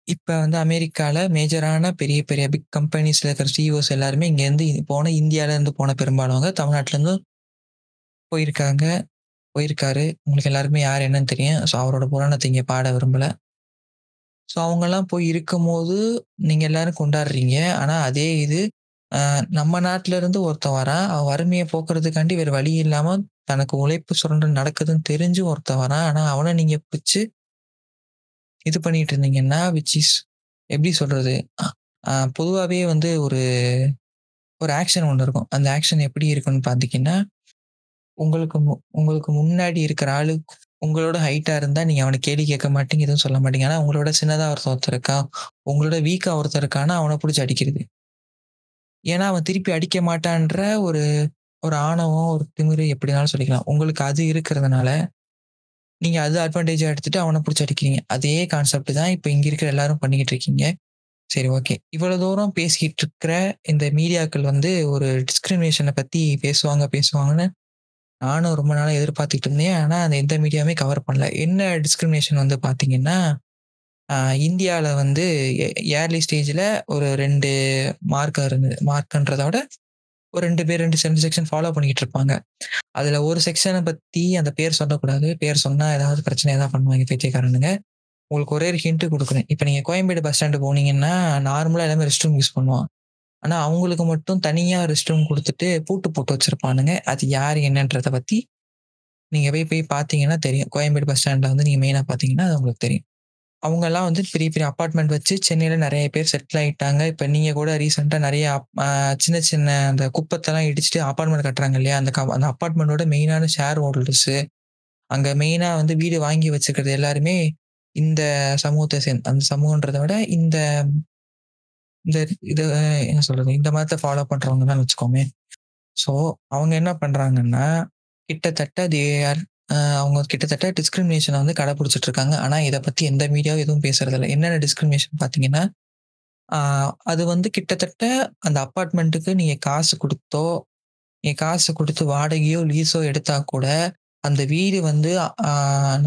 Speaker 1: இப்போ வந்து அமெரிக்காவில் மேஜரான பெரிய பெரிய பிக் கம்பெனிஸில் இருக்கிற சிஇஓஸ் எல்லாருமே இங்கேருந்து போன இந்தியாவிலேருந்து போன பெரும்பாலும் தமிழ்நாட்டிலேருந்து போயிருக்காங்க. போயிருக்காரு. உங்களுக்கு எல்லாருமே யார் என்னன்னு தெரியும். ஸோ அவரோட புராணத்தை இங்கே பாட விரும்பல. ஸோ அவங்கெல்லாம் போய் இருக்கும்போது, நீங்கள் எல்லாரும் கொண்டாடுறீங்க. ஆனால் அதே இது நம்ம நாட்டிலேருந்து ஒருத்தன் வரான். அவன் வறுமையை போக்குறதுக்காண்டி வேறு வழி இல்லாமல் தனக்கு உழைப்பு சுரண்டல் நடக்குதுன்னு தெரிஞ்சும் ஒருத்தன் வரான். ஆனால் அவனை நீங்கள் பிடிச்சு இது பண்ணிட்டு இருந்தீங்கன்னா, விச் இஸ் எப்படி சொல்றது? பொதுவாகவே வந்து ஒரு ஒரு ஆக்ஷன் ஒன்று இருக்கும். அந்த ஆக்ஷன் எப்படி இருக்குன்னு பார்த்தீங்கன்னா, உங்களுக்கு மு உங்களுக்கு முன்னாடி இருக்கிற ஆளு உங்களோட ஹைட்டா இருந்தா நீங்க அவனை கேள்வி கேட்க மாட்டீங்க, எதுவும் சொல்ல மாட்டீங்க. ஆனா உங்களோட சின்னதா ஒருத்தர் ஒருத்தர் இருக்கான். உங்களோட வீக்கா ஒருத்தர் இருக்கான்னா, அவனை பிடிச்சி அடிக்கிறது. ஏன்னா, அவன் திருப்பி அடிக்க மாட்டான்ற ஒரு ஒரு ஆணவம், ஒரு திமிரு எப்படினாலும் சொல்லிக்கலாம். உங்களுக்கு அது இருக்கிறதுனால, நீங்க அது அட்வான்டேஜா எடுத்துட்டு அவனை பிடிச்சி அடிக்கிறீங்க. அதே கான்செப்ட் தான் இப்ப இங்க இருக்கிற எல்லாரும் பண்ணிக்கிட்டு இருக்கீங்க. சரி ஓகே. இவ்வளவு தூரம் பேசிக்கிட்டு இருக்கிற இந்த மீடியாக்கள் வந்து ஒரு டிஸ்கிரிமினேஷனை பத்தி பேசுவாங்க, பேசுவாங்கன்னு நானும் ரொம்ப நாளாக எதிர்பார்த்துட்டு இருந்தேன். ஆனால் அந்த எந்த மீடியாவுமே கவர் பண்ணல. என்ன டிஸ்கிரிமினேஷன் வந்து பார்த்தீங்கன்னா, இந்தியாவில் வந்து ஏர்லி ஸ்டேஜில் ஒரு ரெண்டு மார்க் இருந்தது. மார்க்ன்றத விட ஒரு ரெண்டு பேர் 2 2 செக்ஷன் ஃபாலோ பண்ணிக்கிட்டு இருப்பாங்க. அதில் ஒரு செக்ஷனை பற்றி அந்த பேர் சொல்லக்கூடாது. பேர் சொன்னால் ஏதாவது பிரச்சனை ஏதாவது பண்ணுவாங்க பேச்சைக்காரனுங்க உங்களுக்கு ஒரே ஒரு ஹிண்ட்டு கொடுக்குறேன் இப்போ நீங்கள் கோயம்பேடு பஸ் ஸ்டாண்டு போனீங்கன்னா, நார்மலாக எல்லாமே ரெஸ்ட் ரூம் யூஸ் பண்ணுவோம். ஆனா, அவங்களுக்கு மட்டும் தனியா ரெஸ்ட் ரூம் கொடுத்துட்டு பூட்டு போட்டு வச்சிருப்பானுங்க. அது யார் என்னன்றத பத்தி நீங்க போய் போய் பார்த்தீங்கன்னா தெரியும். கோயம்பேடு பஸ் ஸ்டாண்ட்ல வந்து நீங்க மெயினா பார்த்தீங்கன்னா, அது உங்களுக்கு தெரியும். அவங்கலாம் வந்து பெரிய பெரிய அப்பார்ட்மெண்ட் வச்சு சென்னையில நிறைய பேர் செட்டில் ஆயிட்டாங்க. இப்ப நீங்க கூட ரீசெண்டா நிறைய சின்ன சின்ன அந்த குப்பத்தெல்லாம் இடிச்சுட்டு அப்பார்ட்மெண்ட் கட்டுறாங்க இல்லையா? அந்த க அந்த அப்பார்ட்மெண்ட்டோட மெயினான ஷேர் ஹோல்டர்ஸு, அங்க மெயினா வந்து வீடு வாங்கி வச்சுக்கிறது எல்லாருமே இந்த சமூகத்தை சேர்ந்து அந்த சமூகன்றத விட இந்த இந்த இது என்ன சொல்றது? இந்த மதத்தை ஃபாலோ பண்றவங்க தான் வச்சுக்கோமே. ஸோ, அவங்க என்ன பண்றாங்கன்னா, கிட்டத்தட்ட தே ஆர் அவங்க கிட்டத்தட்ட டிஸ்கிரிமினேஷனை வந்து கடைபிடிச்சிட்டு இருக்காங்க. ஆனால் இதை பத்தி எந்த மீடியாவும் எதுவும் பேசுறதில்ல. என்னென்ன டிஸ்கிரிமினேஷன் பார்த்தீங்கன்னா, அது வந்து கிட்டத்தட்ட அந்த அப்பார்ட்மெண்ட்டுக்கு நீங்கள் காசு கொடுத்தோ நீங்கள் காசு கொடுத்து வாடகையோ, லீஸோ எடுத்தா கூட, அந்த வீடு வந்து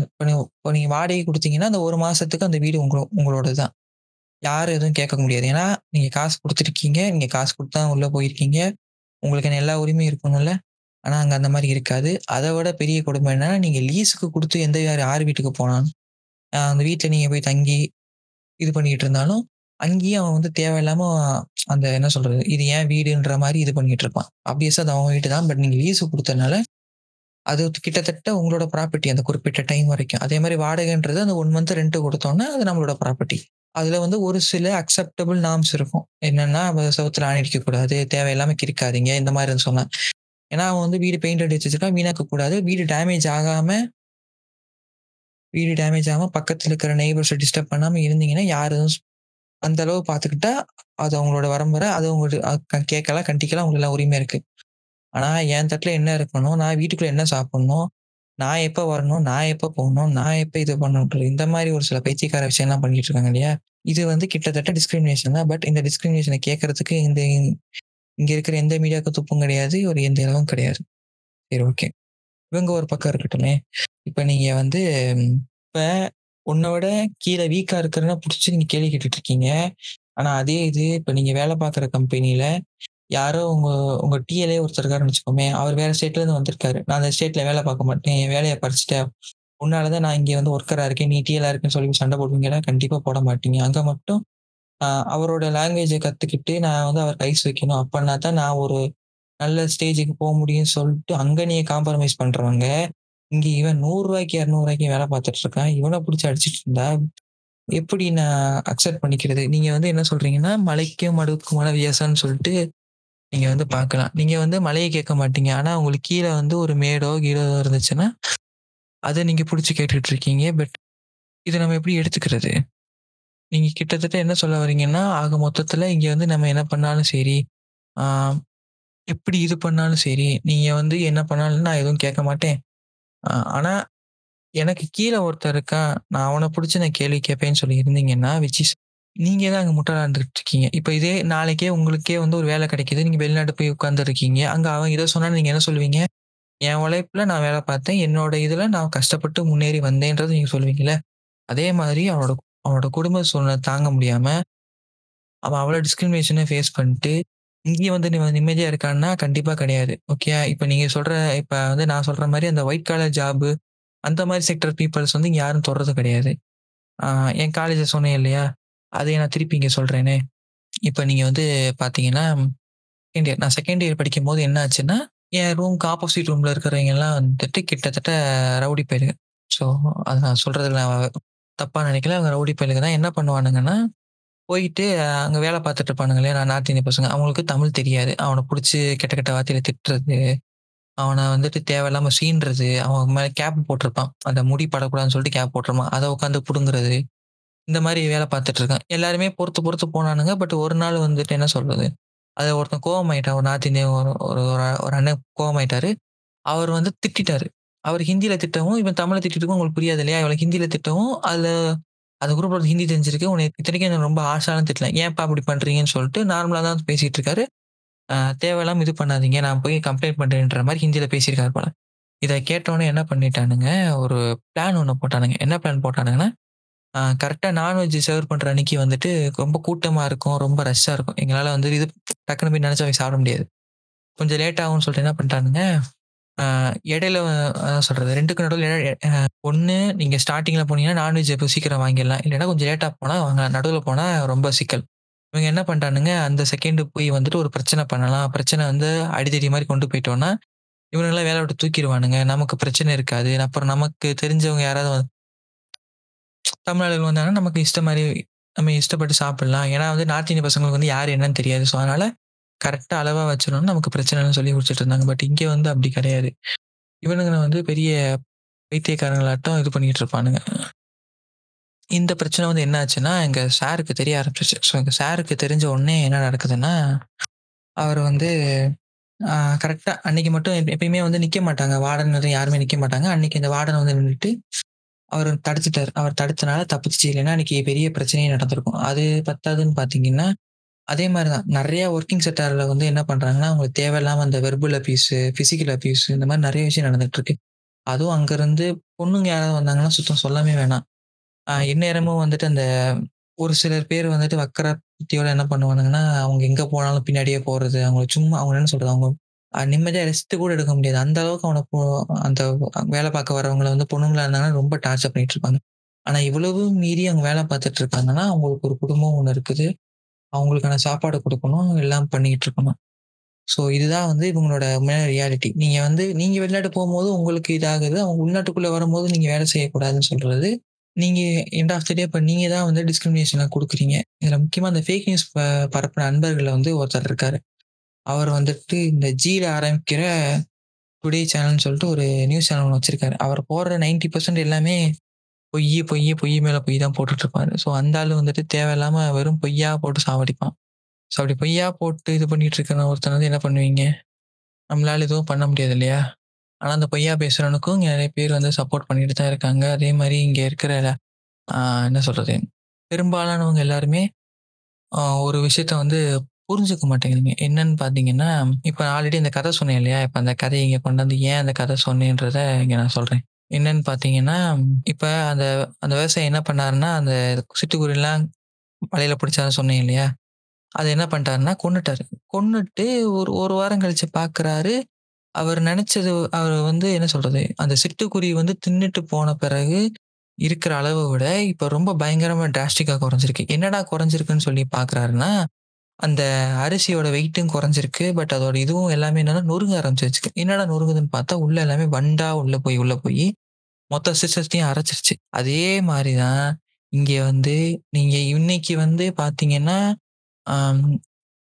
Speaker 1: இப்போ நீங்கள் வாடகை கொடுத்தீங்கன்னா அந்த ஒரு மாதத்துக்கு அந்த வீடு உங்களோ உங்களோடது தான். யாரும் எதுவும் கேட்க முடியாது. ஏன்னா, நீங்கள் காசு கொடுத்துருக்கீங்க நீங்கள் காசு கொடுத்து தான் உள்ளே போயிருக்கீங்க. உங்களுக்கு எல்லா உரிமையும் இருக்கணும்ல. ஆனால் அங்கே அந்த மாதிரி இருக்காது. அதை விட பெரிய கொடுமை என்னன்னா, நீங்கள் லீஸுக்கு கொடுத்து எந்த யார் யார் வீட்டுக்கு போனாலும், அந்த வீட்டில் நீங்கள் போய் தங்கி இது பண்ணிட்டு இருந்தாலும், அங்கேயும் அவன் வந்து தேவையில்லாமல் அந்த என்ன சொல்றது? இது ஏன் வீடுன்ற மாதிரி இது பண்ணிட்டு இருப்பான். ஆப்வியஸாக அது அவன் வீட்டு தான். பட் நீங்கள் லீஸு கொடுத்தனால அது கிட்டத்தட்ட உங்களோட ப்ராப்பர்ட்டி அந்த குறிப்பிட்ட டைம் வரைக்கும். அதே மாதிரி வாடகைன்றது அந்த ஒன் மந்த் ரெண்ட் கொடுத்தோன்னா அது நம்மளோட ப்ராப்பர்ட்டி. அதுல வந்து ஒரு சில அக்செப்டபிள் நார்ம்ஸ் இருக்கும். என்னன்னா, சவுத்துல ஆணி அடிக்கக்கூடாது, தேவையில்லாம கிரிக்காதீங்க இந்த மாதிரி சொன்னேன். ஏன்னா, அவன் வந்து வீடு பெயிண்ட் அடிச்சு வச்சிருக்கான். வீணாக்க கூடாது. வீடு டேமேஜ் ஆகாம வீடு டேமேஜ் ஆகாம பக்கத்துல இருக்கிற நெய்பர்ஸை டிஸ்டர்ப் பண்ணாம இருந்தீங்கன்னா, யார் எதுவும் அந்த அளவு பார்த்துக்கிட்டா, அது அவங்களோட வரம்புற. அது உங்களுக்கு கேட்கலாம், கண்டிக்கலாம் அவங்களுக்கு எல்லாம் உரிமை இருக்கு. ஆனா, என் தட்டுல என்ன இருக்கணும்? நான் வீட்டுக்குள்ள என்ன சாப்பிடணும்? நான் எப்போ வரணும்? நான் எப்போ போகணும்? நான் எப்போ இது பண்ணணும்? இந்த மாதிரி ஒரு சில பைத்தியக்கார விஷயம்லாம் பண்ணிட்டு இருக்காங்க இல்லையா? இது வந்து கிட்டத்தட்ட டிஸ்கிரிமினேஷன் தான். பட் இந்த டிஸ்கிரிமினேஷனை கேட்கறதுக்கு இந்த இங்கே இருக்கிற எந்த மீடியாவுக்கும் துப்பும் கிடையாது. ஒரு எந்த இடமும் கிடையாது. சரி ஓகே. இவங்க ஒரு பக்கம் இருக்கட்டுமே. இப்போ நீங்கள் வந்து இப்போ உன்னை விட கீழே வீக்காக இருக்கிறவன பிடிச்சி நீங்கள் கேள்வி கேட்டுட்டு இருக்கீங்க. ஆனால் அதே இது இப்போ நீங்கள் வேலை பார்க்குற கம்பெனியில் யாரோ உங்க உங்க டிஎல்ஏ ஒருத்தர் இருக்காருன்னு வச்சுக்கோமே. அவர் வேற ஸ்டேட்ல இருந்து வந்திருக்காரு. நான் அந்த ஸ்டேட்ல வேலை பார்க்க மாட்டேன். என் வேலையை படிச்சுட்டேன் உன்னாலதான் நான் இங்க வந்து ஒர்க்கரா இருக்கேன். நீ டிஎல்ஆ இருக்குன்னு சொல்லி சண்டை போடுவீங்கன்னா கண்டிப்பா போட மாட்டீங்க. அங்க மட்டும் அவரோட லாங்குவேஜை கத்துக்கிட்டு நான் வந்து அவர் கைஸ் வைக்கணும். அப்படின்னா தான் நான் ஒரு நல்ல ஸ்டேஜுக்கு போக முடியும்னு சொல்லிட்டு அங்க நீங்க காம்ப்ரமைஸ் பண்றவங்க, இங்க இவன் ரூ. 100க்கு 200க்கு வேலை பார்த்துட்டு இருக்கான். இவனை பிடிச்சி அடிச்சிட்டு இருந்தா, எப்படி நான் அக்செப்ட் பண்ணிக்கிறது? நீங்க வந்து என்ன சொல்றீங்கன்னா, மலைக்கும் மடுவுக்கும் மழை வித்தியாசம்னு சொல்லிட்டு நீங்க வந்து பார்க்கலாம். நீங்க வந்து மலையை கேட்க மாட்டீங்க. ஆனா, உங்களுக்கு கீழே வந்து ஒரு மேடோ, கீழோ இருந்துச்சுன்னா, அதை நீங்க பிடிச்சி கேட்டுட்டு இருக்கீங்க. பட் இதை நம்ம எப்படி எடுத்துக்கிறது? நீங்க கிட்டத்தட்ட என்ன சொல்ல வரீங்கன்னா, ஆக மொத்தத்துல இங்க வந்து நம்ம என்ன பண்ணாலும் சரி, எப்படி இது பண்ணாலும் சரி, நீங்க வந்து என்ன பண்ணாலும் நான் எதுவும் கேட்க மாட்டேன். ஆனா, எனக்கு கீழே ஒருத்தர் இருக்கான். நான் அவனை பிடிச்சி நான் கேள்வி கேட்பேன்னு சொல்லி இருந்தீங்கன்னா, விச் இஸ் நீங்க தான் அங்க முட்டாளா இருந்துட்டு இருக்கீங்க. இப்ப இதே நாளைக்கே உங்களுக்கே வந்து ஒரு வேலை கிடைக்குது. நீங்க வெளிநாடு போய் உட்கார்ந்துருக்கீங்க. அங்க அவன் இத சொன்னா நீங்க என்ன சொல்லுவீங்க? என் உழைப்புல நான் வேலை பார்த்தேன். என்னோட இதுல நான் கஷ்டப்பட்டு முன்னேறி வந்தேன்றது நீங்க சொல்லுவீங்கல்ல. அதே மாதிரி அவனோட அவனோட குடும்ப சூழ்நிலை தாங்க முடியாம, அவன் அவ்வளோ டிஸ்கிரிமினேஷன ஃபேஸ் பண்ணிட்டு, இங்கேயே வந்து நிம்ம நிம்மதியா இருக்கான்னா, கண்டிப்பா கிடையாது. ஓகே இப்ப நீங்க சொல்ற இப்ப வந்து நான் சொல்ற மாரி அந்த ஒயிட் காலர் ஜாப் அந்த மாரி செக்டர் பீப்பிள்ஸ் வந்து இங்க யாரும் தொடுறது கிடையாது. ஆ என் காலேஜ சொன்னேன் இல்லையா? அதை நான் திருப்பி இங்கே சொல்கிறேனே இப்போ நீங்கள் வந்து பார்த்தீங்கன்னா, செகண்ட் இயர் நான் செகண்ட் இயர் படிக்கும்போது என்ன ஆச்சுன்னா, என் ரூம்க்கு ஆப்போசிட் ரூமில் இருக்கிறவங்கெல்லாம் வந்துட்டு கிட்டத்தட்ட ரவுடி பயிலுங்க ஸோ, அதை நான் சொல்கிறதுல நான் தப்பாக நினைக்கல. அவங்க ரவுடி பயிலுங்க தான். என்ன பண்ணுவானுங்கன்னா, போயிட்டு அங்கே வேலை பார்த்துட்டு இருப்பானுங்க இல்லையா? நான் நார்த் இந்திய பசங்க. அவங்களுக்கு தமிழ் தெரியாது. அவனை பிடிச்சி கெட்ட கெட்ட வார்த்தையில் திட்டுறது, அவனை வந்துட்டு தேவையில்லாமல் சீன்றது அவன் மேலே கேப் போட்டிருப்பான். அந்த முடி படக்கூடாதுன்னு சொல்லிட்டு கேப் போட்டிருப்பான். அதை உட்காந்து பிடுங்குறது இந்த மாதிரி வேலை பார்த்துட்டு இருக்கேன் எல்லாருமே பொறுத்து பொறுத்து போனானுங்க. பட் ஒரு நாள் வந்துட்டு என்ன சொல்றது? அது ஒருத்தன் கோவமாயிட்டான். ஒரு நார்த் இந்தியன் ஒரு ஒரு ஒரு அண்ணன் கோவமாயிட்டாரு. அவர் வந்து திட்டாரு அவர் ஹிந்தியில திட்டவும், இவன் தமிழ்ல திட்டிருக்கும் உங்களுக்கு புரியாது இல்லையா? இவனுக்கு ஹிந்தியில திட்டவும், அதுல அந்த குரூப்ல ஹிந்தி தெரிஞ்சிருக்கு. உன்னை இத்தனைக்கும் என்ன ரொம்ப ஆசாலும் திட்டலாம் ஏன்ப்பா இப்படி பண்றீங்கன்னு சொல்லிட்டு நார்மலா தான் பேசிட்டு இருக்காரு. அ தேவையில்லாம இது பண்ணாதீங்க. நான் போய் கம்ப்ளைண்ட் பண்றேன்ற மாதிரி ஹிந்தியில பேசியிருக்காரு போல. இதை கேட்டோன்னே என்ன பண்ணிட்டானுங்க, ஒரு பிளான் ஒன்று போட்டானுங்க. என்ன பிளான் போட்டானுங்கன்னா, கரெக்டாக நான்வெஜ் சர்வ் பண்ற அன்னைக்கு வந்துட்டு ரொம்ப கூட்டமா இருக்கும். ரொம்ப ரஷ்ஷா இருக்கும். எங்களால வந்து இது டக்குனு போய் நெனச்சா போய் சாப்பிட முடியாது. கொஞ்சம் லேட் ஆகும்னு சொல்லிட்டு என்ன பண்ணிட்டானுங்க, இடையில அ சொல்றது 2க்கும் நடுவில் எ அ நீங்க ஸ்டார்ட்டிங்ல போனீங்கன்னா நான்வெஜ் எப்போ சீக்கிரம் வாங்கிடலாம். இல்லைன்னா கொஞ்சம் லேட்டா போனா வாங்க நடுவில் போனா ரொம்ப சிக்கல். இவங்க என்ன பண்ணிட்டானுங்க, அந்த செகண்டு போய் வந்துட்டு ஒரு பிரச்சனை பண்ணலாம். பிரச்சனை வந்து அடித்தடி மாதிரி கொண்டு போயிட்டோம்னா, இவனுங்கலாம் வேலை விட்டு தூக்கிடுவானுங்க நமக்கு பிரச்சனை இருக்காது. அப்புறம் நமக்கு தெரிஞ்சவங்க யாராவது தமிழ்நாடுகள் வந்தாங்கன்னா, நமக்கு இஷ்ட மாதிரி நம்ம இஷ்டப்பட்டு சாப்பிடலாம். ஏன்னா வந்து நார்த் இந்திய பசங்களுக்கு வந்து யார் என்னன்னு தெரியாது. ஸோ அதனால கரெக்டாக அளவாக வச்சிடணும்னு நமக்கு பிரச்சனைன்னு சொல்லி குடிச்சிட்டு இருந்தாங்க. பட் இங்கே வந்து அப்படி கிடையாது. இவனுங்க வந்து பெரிய வைத்தியக்காரங்களாட்டம் இது பண்ணிட்டு இருப்பானுங்க. இந்த பிரச்சனை வந்து என்ன ஆச்சுன்னா, எங்கள் சாருக்கு தெரிய ஆரம்பிச்சிச்சு ஸோ எங்கள் சாருக்கு தெரிஞ்ச உடனே என்ன நடக்குதுன்னா, அவர் வந்து கரெக்டாக அன்னைக்கு மட்டும் எப்பயுமே வந்து நிற்க மாட்டாங்க. வார்டன் யாருமே நிற்க மாட்டாங்க. அன்னைக்கு இந்த வார்டன் வந்து நின்றுட்டு அவர் தடுத்துட்டார் அவர் தடுத்தனால தப்பிச்சு இல்லைன்னா அன்னைக்கு பெரிய பிரச்சனையே நடந்திருக்கும். அது பத்தாதுன்னு பார்த்தீங்கன்னா, அதே மாதிரி தான் நிறைய ஒர்க்கிங் செக்டார்ல வந்து என்ன பண்ணுறாங்கன்னா அவங்களுக்கு தேவையில்லாமல் அந்த வெர்பல் அபியூஸு ஃபிசிக்கல் அபியூஸ் இந்த மாதிரி நிறைய விஷயம் நடந்துட்டு இருக்கு. அதுவும் அங்கேருந்து பொண்ணுங்க யாராவது வந்தாங்கன்னா சுத்தம் சொல்லவே வேணாம். இந்நேரமும் வந்துட்டு அந்த ஒரு சிலர் பேர் வந்துட்டு வக்கர புத்தியோட என்ன பண்ணுவானுங்கன்னா, அவங்க எங்கே போனாலும் பின்னாடியே போகிறது அவங்கள சும்மா அவங்க என்ன சொல்கிறது அவங்க நிம்மதியாக ரெஸ்ட் கூட எடுக்க முடியாது. அந்த அளவுக்கு அவனை போ அந்த வேலை பார்க்க வரவங்கள வந்து பொண்ணுங்களா இருந்தாங்கன்னா ரொம்ப டார்ச்சர் பண்ணிட்டு இருப்பாங்க. ஆனால் இவ்வளவு மீறி அவங்க வேலை பார்த்துட்டு இருக்காங்கன்னா, அவங்களுக்கு ஒரு குடும்பம் ஒன்று இருக்குது. அவங்களுக்கான சாப்பாடு கொடுக்கணும் எல்லாம் பண்ணிக்கிட்டு இருக்கணும். ஸோ இதுதான் வந்து இவங்களோட உண்மையான ரியாலிட்டி. நீங்கள் வந்து நீங்கள் வெளிநாட்டு போகும்போது உங்களுக்கு இதாகுது. அவங்க உள்நாட்டுக்குள்ளே வரும்போது நீங்கள் வேலை செய்யக்கூடாதுன்னு சொல்கிறது நீங்கள் எண்ட் ஆஃப் த டே இப்போ நீங்கள் தான் வந்து டிஸ்கிரிமினேஷன்லாம் கொடுக்குறீங்க இதில் முக்கியமாக அந்த ஃபேக் நியூஸ் பரப்புன நண்பர்கள்ல வந்து ஒருத்தர் இருக்காரு. அவர் வந்துட்டு இந்த ஜில ஆரம்பிக்கிற டுடே சேனல்னு சொல்லிட்டு ஒரு நியூஸ் சேனல் ஒன்று வச்சிருக்காரு. அவர் போடுற 90% எல்லாமே பொய் பொய் பொய் மேலே பொய் தான் போட்டுட்டு இருப்பாரு. ஸோ அந்த ஆள் வந்துட்டு தேவையில்லாம வெறும் பொய்யா போட்டு சாவடிப்பான். ஸோ அப்படி பொய்யா போட்டு இது பண்ணிட்டு இருக்கிற ஒருத்தன வந்து என்ன பண்ணுவீங்க? நம்மளால எதுவும் பண்ண முடியாது இல்லையா? ஆனால் அந்த பொய்யா பேசுகிறவனுக்கும் நிறைய பேர் வந்து சப்போர்ட் பண்ணிட்டு தான் இருக்காங்க. அதே மாதிரி இங்கே இருக்கிற என்ன சொல்கிறது பெரும்பாலானவங்க எல்லாருமே ஒரு விஷயத்த வந்து புரிஞ்சுக்க மாட்டேங்குதுங்க. என்னன்னு பார்த்தீங்கன்னா, இப்போ ஆல்ரெடி இந்த கதை சொன்னேன் இல்லையா? இப்போ அந்த கதையை இங்கே கொண்டாந்து ஏன் அந்த கதை சொன்னேன்றத இங்கே நான் சொல்கிறேன் என்னன்னு பார்த்தீங்கன்னா, இப்போ அந்த அந்த விவசாயி என்ன பண்ணாருன்னா, அந்த சிட்டுக்குருவிலாம் வலையில் பிடிச்சாருன்னு சொன்னேன் இல்லையா? அதை என்ன பண்ணிட்டாருன்னா கொன்னுட்டாரு. கொன்னுட்டு ஒரு ஒரு வாரம் கழிச்சு பார்க்குறாரு, அவர் நினச்சது அவர் வந்து என்ன சொல்றது? அந்த சிட்டுக்குருவி வந்து தின்னுட்டு போன பிறகு இருக்கிற அளவை விட, இப்போ ரொம்ப பயங்கரமாக டிராஸ்டிக்காக குறைஞ்சிருக்கு. என்னடா குறைஞ்சிருக்குன்னு சொல்லி பார்க்குறாருன்னா, அந்த அரிசியோட வெயிட்டும் குறைஞ்சிருக்கு. பட் அதோட இதுவும் எல்லாமே என்னன்னா நொறுங்க ஆரம்பிச்சிருச்சு. என்னடா நொறுங்குதுன்னு பார்த்தா, உள்ள எல்லாமே வண்டா உள்ள போய் உள்ள போய் மொத்த சிஸ்டத்தையும் அரைச்சிருச்சு. அதே மாதிரி தான் இங்க வந்து நீங்க இன்னைக்கு வந்து பார்த்தீங்கன்னா,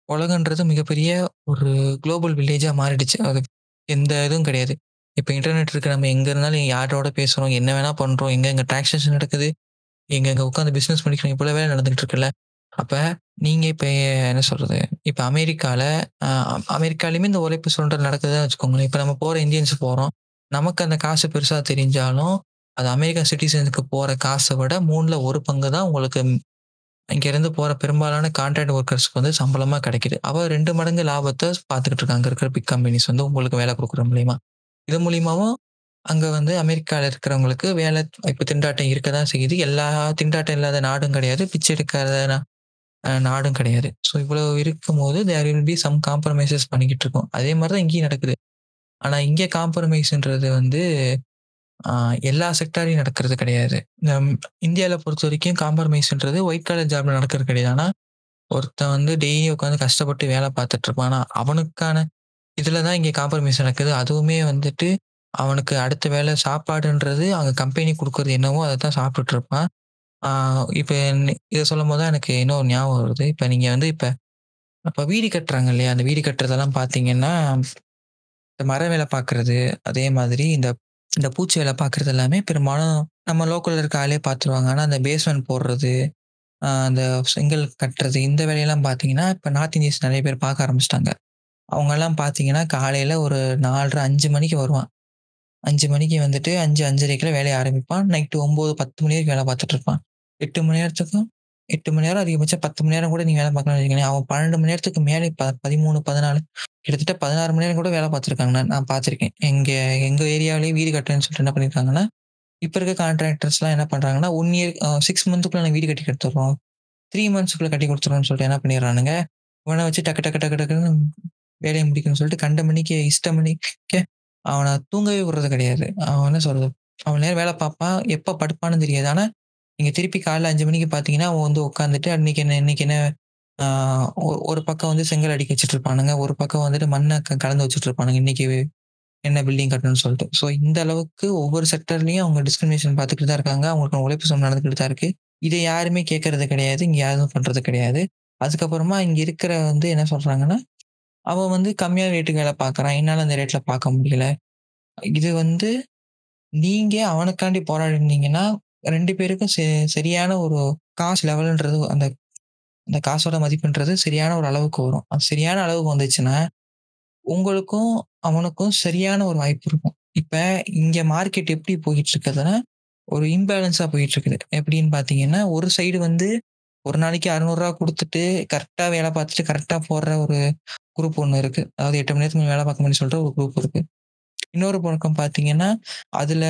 Speaker 1: உலகன்றது மிகப்பெரிய ஒரு குளோபல் வில்லேஜா மாறிடுச்சு. அது எந்த இதுவும் கிடையாது. இப்போ இன்டர்நெட் இருக்கு. நம்ம எங்க இருந்தாலும் யாரோட பேசுறோம், என்ன வேணா பண்றோம், எங்கெங்க டிரான்சாக்ஷன் நடக்குது, எங்கெங்க உட்காந்து பிசினஸ் பண்ணிக்கிறோம், இவ்வளவு வேலை நடந்துகிட்டு இருக்குல்ல. அப்ப நீங்க இப்ப என்ன சொல்றது? இப்ப அமெரிக்கால அமெரிக்காலையுமே அமெரிக்காலயுமே இந்த உழைப்பு சுரண்டல் நடக்குதுன்னு வச்சுக்கோங்களேன். இப்ப நம்ம போற இந்தியன்ஸ் போறோம். நமக்கு அந்த காசு பெருசா தெரிஞ்சாலும், அது அமெரிக்கன் சிட்டிசனுக்கு போற காசை விட 3ல 1 பங்கு தான் உங்களுக்கு இங்கேருந்து போகிற பெரும்பாலான கான்ட்ராக்ட் ஒர்க்கர்ஸ்க்கு வந்து சம்பளமாக கிடைக்குது. அவ 2 மடங்கு லாபத்தை பார்த்துக்கிட்டு இருக்காங்க. இருக்கிற பிக் கம்பெனிஸ் வந்து உங்களுக்கு வேலை கொடுக்குற மூலியமா. இது மூலியமாவும் அங்கே வந்து அமெரிக்காவில் இருக்கிறவங்களுக்கு வேலை இப்போ திண்டாட்டம் இருக்க தான் செய்யுது. எல்லா திண்டாட்டம் இல்லாத நாடும் கிடையாது. பிச்சை எடுக்காத நாடும் கிடையாது. ஸோ இவ்வளவு இருக்கும்போது there will be some compromises பண்ணிக்கிட்டு இருக்கோம். அதே மாதிரி தான் இங்கேயும் நடக்குது. ஆனால் இங்கே காம்ப்ரமைஸ்ன்றது வந்து எல்லா செக்டாரையும் நடக்கிறது கிடையாது. நம் பொறுத்த வரைக்கும் காம்ப்ரமைஸ்ன்றது ஒயிட் காலர் ஜாப்ல நடக்கிறது கிடையாது. ஆனால் ஒருத்தன் வந்து டெய்லி உட்காந்து கஷ்டப்பட்டு வேலை பார்த்துட்டு இருப்பான். ஆனால் அவனுக்கான இதில் தான் இங்கே காம்ப்ரமைஸ் நடக்குது. அதுவுமே வந்துட்டு அவனுக்கு அடுத்த வேலை சாப்பாடுன்றது அங்கே கம்பெனி கொடுக்குறது என்னவோ அதை தான் சாப்பிட்டுட்டு இருப்பான். இப்போ இதை சொல்லும் சொல்லும்போது தான் எனக்கு இன்னொரு ஞாபகம் வருது. இப்போ நீங்கள் வந்து இப்போ இப்போ வீடு கட்டுறாங்க இல்லையா? அந்த வீடு கட்டுறதெல்லாம் பார்த்தீங்கன்னா, இந்த மர வேலை பார்க்குறது, அதே மாதிரி இந்த இந்த பூச்சி வேலை பார்க்குறது எல்லாமே பெரும்பாலும் நம்ம லோக்கலில் இருக்க ஆளே பார்த்துருவாங்க. ஆனால் அந்த பேஸ்மெண்ட் போடுறது, அந்த செங்கல் கட்டுறது இந்த வேலையெல்லாம் பார்த்தீங்கன்னா, இப்போ நார்த் இந்தியன்ஸ் நிறைய பேர் பார்க்க ஆரம்பிச்சிட்டாங்க அவங்கெல்லாம் பார்த்தீங்கன்னா, காலையில் ஒரு 4:30, 5 மணிக்கு வருவான். அஞ்சு மணிக்கு வந்துட்டு 5, 5:30க்குலாம் வேலையை ஆரம்பிப்பான். நைட்டு 9, 10 மணி வரைக்கும் வேலை பார்த்துட்டு இருப்பான். எட்டு மணி நேரத்துக்கும் எட்டு மணி நேரம் அதிகபட்சம் 10 மணி நேரம் கூட நீங்க வேலை பார்க்கணும்னு வச்சுக்கங்களேன். அவன் 12 மணி நேரத்துக்கு மேலே ப 13, 14 கிட்டத்தட்ட 16 மணி நேரம் கூட வேலை பார்த்துருக்காங்க. நான் பார்த்துருக்கேன். எங்க எங்க ஏரியாவிலேயே வீடு கட்டுறேன்னு சொல்லிட்டு என்ன பண்ணியிருக்காங்கன்னா, இப்போ இருக்க கான்ட்ராக்டர்ஸ்லாம் என்ன பண்ணுறாங்கன்னா ஒன் இயர் அ 6 மந்த்துக்குள்ள வீடு கட்டி குடுத்துர்றோம். 3 மந்த்ஸ்க்குள்ள கட்டி குடுத்துருவோம்னு சொல்லிட்டு என்ன பண்ணிடுறானுங்க, இவன வச்சு டக்கு டக்கு டக்கு டக்குன்னு வேலையை முடிக்கணும்னு சொல்லிட்டு கண்ட மணிக்கு இஷ்ட மணிக்கு அவனை தூங்கவே விடுறது கிடையாது. அவன் என்ன சொல்றது, அவன் நேரம் வேலை பார்ப்பான். எப்போ படுப்பான்னு தெரியாது. ஆனால் நீங்கள் திருப்பி காலைல அஞ்சு மணிக்கு பார்த்தீங்கன்னா, அவன் வந்து உட்காந்துட்டு அன்னைக்கு என்ன இன்னைக்கு என்ன ஒ ஒரு பக்கம் வந்து செங்கல் அடிக்க வச்சுட்டு இருப்பானுங்க. ஒரு பக்கம் வந்துட்டு மண்ணை கலந்து வச்சுட்டு இருப்பானுங்க. இன்னைக்கு என்ன பில்டிங் கட்டணும்னு சொல்லிட்டு. ஸோ இந்த அளவுக்கு ஒவ்வொரு செக்டர்லையும் அவங்க டிஸ்கிரிமினேஷன் பார்த்துக்கிட்டு தான் இருக்காங்க. அவங்களுக்கு உழைப்பு சுமை நடந்துக்கிட்டு தான் இருக்கு. இதை யாருமே கேட்கறது கிடையாது. இங்கே யாரும் பண்றது கிடையாது. அதுக்கப்புறமா இங்க இருக்கிற வந்து என்ன சொல்றாங்கன்னா, அவன் வந்து கம்மியாக ரேட்டுக்கு வேலை பார்க்குறான். என்னால் அந்த ரேட்ல பார்க்க முடியல. இது வந்து நீங்க அவனுக்காண்டி போராடினீங்கன்னா, ரெண்டு பேருக்கும் சரியான ஒரு காசு லெவல்ன்றது அந்த அந்த காசோட மதிப்புன்றது சரியான ஒரு அளவுக்கு வரும். அது சரியான அளவுக்கு வந்துச்சுன்னா, உங்களுக்கும் அவனுக்கும் சரியான ஒரு வாய்ப்பு இருக்கும். இப்போ இங்கே மார்க்கெட் எப்படி போயிட்டு இருக்குதுன்னா, ஒரு இம்பேலன்ஸாக போயிட்டு இருக்குது. எப்படின்னு பார்த்தீங்கன்னா, ஒரு சைடு வந்து ஒரு நாளைக்கு அறுநூறுவா கொடுத்துட்டு கரெக்டாக வேலை பார்த்துட்டு கரெக்டாக போடுற ஒரு குரூப் ஒன்று இருக்குது அதாவது எட்டு மணி நேரத்துக்கு வேலை பார்க்க முடியும்னு சொல்கிற ஒரு குரூப் இருக்குது இன்னொரு பக்கம் பார்த்தீங்கன்னா, அதில்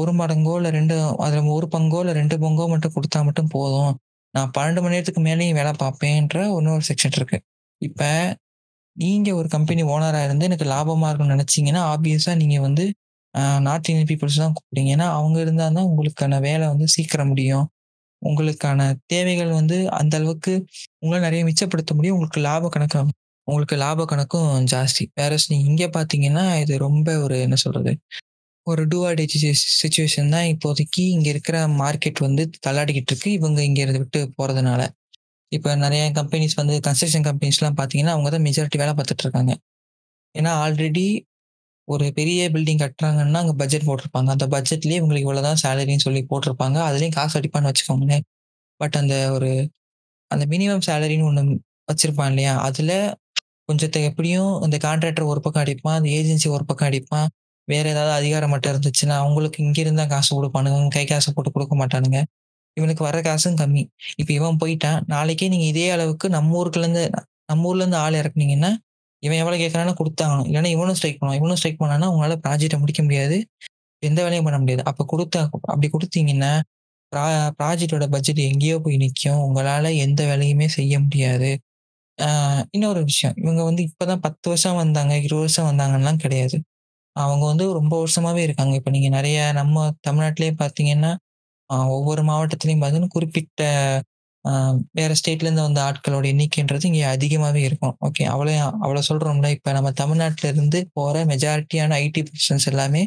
Speaker 1: ஒரு மடங்கோ இல்லை ரெண்டு அதில் ஒரு பங்கோ இல்லை ரெண்டு பங்கோ மட்டும் கொடுத்தா மட்டும் போதும். நான் 12 மணி நேரத்துக்கு மேலேயும் வேலை பார்ப்பேன்ற இன்னொரு செக்ஷன் இருக்குது இப்போ நீங்கள் ஒரு கம்பெனி ஓனராக இருந்து எனக்கு லாபமாக இருக்கும்னு நினச்சிங்கன்னா ஆப்வியஸாக நீங்கள் வந்து நார்த் இந்தியன் பீப்புள்ஸ் தான் கூப்பிடுங்க ஏன்னா, அவங்க இருந்தால் தான் உங்களுக்கான வேலை வந்து சீக்கிரம் முடியும். உங்களுக்கான தேவைகள் வந்து அந்த அளவுக்கு உங்களை நிறைய மிச்சப்படுத்த முடியும். உங்களுக்கு லாப கணக்கு உங்களுக்கு லாப கணக்கும் ஜாஸ்தி. வேற நீங்கள் இங்கே பார்த்தீங்கன்னா, இது ரொம்ப ஒரு என்ன சொல்கிறது ஒரு டூ சுச்சுவேஷன் தான் இப்போதைக்கு இங்கே இருக்கிற மார்க்கெட் வந்து தள்ளாடிக்கிட்டு இருக்கு. இவங்க இங்கே இருந்து விட்டு போகிறதுனால இப்போ நிறைய கம்பெனிஸ் வந்து கன்ஸ்ட்ரக்ஷன் கம்பெனிஸ்லாம் பார்த்தீங்கன்னா, அவங்க தான் மெஜாரிட்டி வேலை பார்த்துட்டு இருக்காங்க. ஏன்னா, ஆல்ரெடி ஒரு பெரிய பில்டிங் கட்டுறாங்கன்னா, அங்கே பட்ஜெட் போட்டிருப்பாங்க. அந்த பட்ஜெட்லேயே இவங்களுக்கு இவ்வளோதான் சேலரின்னு சொல்லி போட்டிருப்பாங்க. அதுலேயும் காசு அடிப்பான்னு வச்சுக்கோங்களேன். பட் அந்த ஒரு அந்த மினிமம் சேலரின்னு ஒன்று வச்சுருப்பான் இல்லையா? அதில் கொஞ்சத்தை எப்படியும் அந்த கான்ட்ராக்டர் ஒரு பக்கம் அடிப்பான். அந்த ஏஜென்சி ஒரு பக்கம் அடிப்பான். வேற ஏதாவது அதிகாரம் மட்டும் இருந்துச்சுன்னா, அவங்களுக்கு இங்கிருந்து தான் காசு கொடுப்பானுங்க கை காசு போட்டு கொடுக்க மாட்டானுங்க. இவனுக்கு வர காசும் கம்மி. இப்போ இவன் போயிட்டான். நாளைக்கே நீங்க இதே அளவுக்கு நம்ம ஊருக்குலேருந்து நம்ம ஊர்லேருந்து ஆள் இறக்குனீங்கன்னா, இவன் எவ்வளோ கேட்கறானோ கொடுத்தாங்க இல்லன்னா இவனும் ஸ்ட்ரைக் பண்ணுவான். இவனும் ஸ்ட்ரைக் பண்ணான்னா, உங்களால ப்ராஜெக்டை முடிக்க முடியாது. எந்த வேலையும் பண்ண முடியாது. அப்போ கொடுத்தா அப்படி கொடுத்தீங்கன்னா ப்ரா ப்ராஜெக்ட்டோட பட்ஜெட் எங்கேயோ போய் நிற்கும் உங்களால் எந்த வேலையுமே செய்ய முடியாது. இன்னொரு விஷயம். இவங்க வந்து இப்போ தான் 10 வருஷம் வந்தாங்க, 20 வருஷம் வந்தாங்கன்னுலாம் கிடையாது. அவங்க வந்து ரொம்ப வருஷமாவே இருக்காங்க. இப்போ நீங்க நிறைய நம்ம தமிழ்நாட்டிலேயே பார்த்தீங்கன்னா, ஒவ்வொரு மாவட்டத்திலயும் பார்த்தீங்கன்னா, குறிப்பிட்ட வேற ஸ்டேட்லேருந்து வந்த ஆட்களோட எண்ணிக்கைன்றது இங்கே அதிகமாகவே இருக்கும். ஓகே. அவ்வளோ அவ்வளோ சொல்கிறோம்ல இப்போ நம்ம தமிழ்நாட்டுல இருந்து போகிற மெஜாரிட்டியான ஐடி பொசிஷன்ஸ் எல்லாமே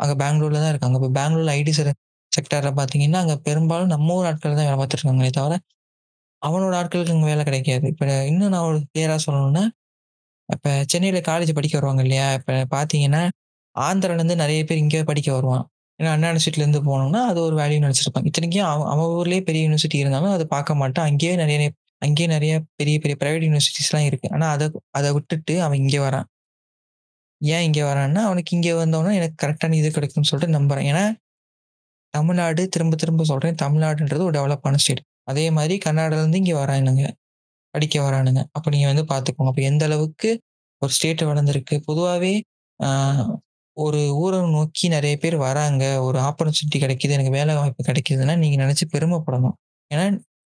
Speaker 1: அங்கே பெங்களூர்ல தான் இருக்காங்க. இப்போ பெங்களூர்ல ஐடி செ செக்டார்ல பார்த்தீங்கன்னா, அங்கே பெரும்பாலும் நம்ம ஊர் ஆட்கள் தான் வேலை பார்த்துருக்காங்களே தவிர, அவனோட ஆட்களுக்கு அங்கே வேலை கிடைக்காது. இப்போ இன்னும் நான் ஒரு கிளியராக சொல்லணும்னா, இப்போ சென்னையில் காலேஜ் படிக்க வருவாங்க இல்லையா? இப்போ பார்த்தீங்கன்னா, ஆந்திராலேருந்து நிறைய பேர் இங்கே படிக்க வருவான். ஏன்னா அண்ணா யூனிவர்சிட்டிலேருந்து போனோம்னா, அது ஒரு வேல்யூன்னு நினச்சிருப்பாங்க இத்தனைக்கும் அவன் அவன் ஊர்லேயே பெரிய யூனிவர்சிட்டி இருந்தாலும் அதை பார்க்க மாட்டான். அங்கேயே நிறைய அங்கேயே நிறைய பெரிய பெரிய ப்ரைவேட் யூனிவர்சிட்டிஸ்லாம் இருக்குது ஆனால் அதை அதை விட்டுட்டு அவன் இங்கே வரான். ஏன் இங்கே வரான்னா, அவனுக்கு இங்கே வந்தவொடனே எனக்கு கரெக்டான இது கிடைக்கும்னு சொல்லிட்டு நம்புகிறேன் ஏன்னா, தமிழ்நாடு திரும்ப திரும்ப சொல்கிறேன் தமிழ்நாடுன்றது ஒரு டெவலப்பான ஸ்டேட். அதே மாதிரி கர்நாடகாலேருந்து இங்கே வரானுங்க. படிக்க வரானுங்க. அப்போ நீங்கள் வந்து பார்த்துக்கோங்க. அப்போ எந்த அளவுக்கு ஒரு ஸ்டேட் வளர்ந்துருக்கு பொதுவாகவே ஒரு ஊரை நோக்கி நிறைய பேர் வராங்க. ஒரு ஆப்பர்ச்சுனிட்டி கிடைக்குது. எனக்கு வேலை வாய்ப்பு கிடைக்குதுன்னா, நீங்க நினச்சி பெருமைப்படணும். ஏன்னா,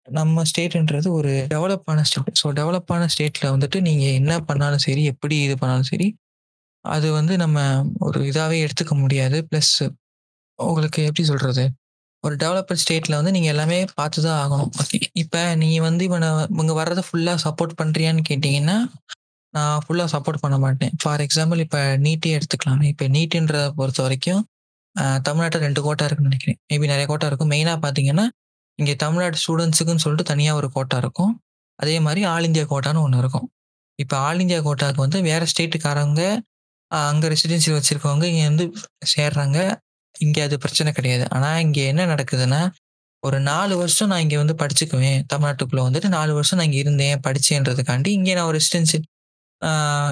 Speaker 1: நம்ம ஸ்டேட்ன்றது ஒரு டெவலப்பான ஸ்டேட். ஸோ டெவலப்பான ஸ்டேட்ல வந்துட்டு நீங்க என்ன பண்ணாலும் சரி, எப்படி இது பண்ணாலும் சரி, அது வந்து நம்ம ஒரு இதாகவே எடுத்துக்க முடியாது. ப்ளஸ் உங்களுக்கு எப்படி சொல்றது? ஒரு டெவலப்பர் ஸ்டேட்ல வந்து நீங்க எல்லாமே பார்த்து தான் ஆகணும். இப்போ இப்ப நீங்க வந்து இவனை இவங்க வர்றதை ஃபுல்லாக சப்போர்ட் பண்றியான்னு கேட்டீங்கன்னா, நான் ஃபுல்லாக சப்போர்ட் பண்ண மாட்டேன். ஃபார் எக்ஸாம்பிள் இப்போ நீட்டே எடுத்துக்கலாமே. இப்போ நீட்ன்றத பொறுத்தவரைக்கும் அ தமிழ்நாட்டுல 2 கோட்டா இருக்குன்னு நினைக்கிறேன் மேபி நிறைய கோட்டா இருக்கும். மெயினாக பார்த்தீங்கன்னா, இங்கே தமிழ்நாடு ஸ்டூடெண்ட்ஸுக்குன்னு சொல்லிட்டு தனியாக ஒரு கோட்டா இருக்கும். அதே மாதிரி ஆல் இந்தியா கோட்டான்னு ஒன்று இருக்கும். இப்போ ஆல் இந்தியா கோட்டாக்கு வந்து வேறு ஸ்டேட்டுக்காரங்க அங்கே ரெசிடென்சி வச்சுருக்கவங்க இங்கே வந்து சேர்றாங்க. இங்கே அது பிரச்சனை கிடையாது. ஆனால் இங்கே என்ன நடக்குதுன்னா, ஒரு நாலு வருஷம் நான் இங்கே வந்து படிச்சுக்குவேன். தமிழ்நாட்டுக்குள்ளே வந்துட்டு நாலு வருஷம் நான் இங்கே இருந்தேன், படிச்சேன்றதுக்காண்டி இங்கே நான் ஒரு ரெசிடென்சி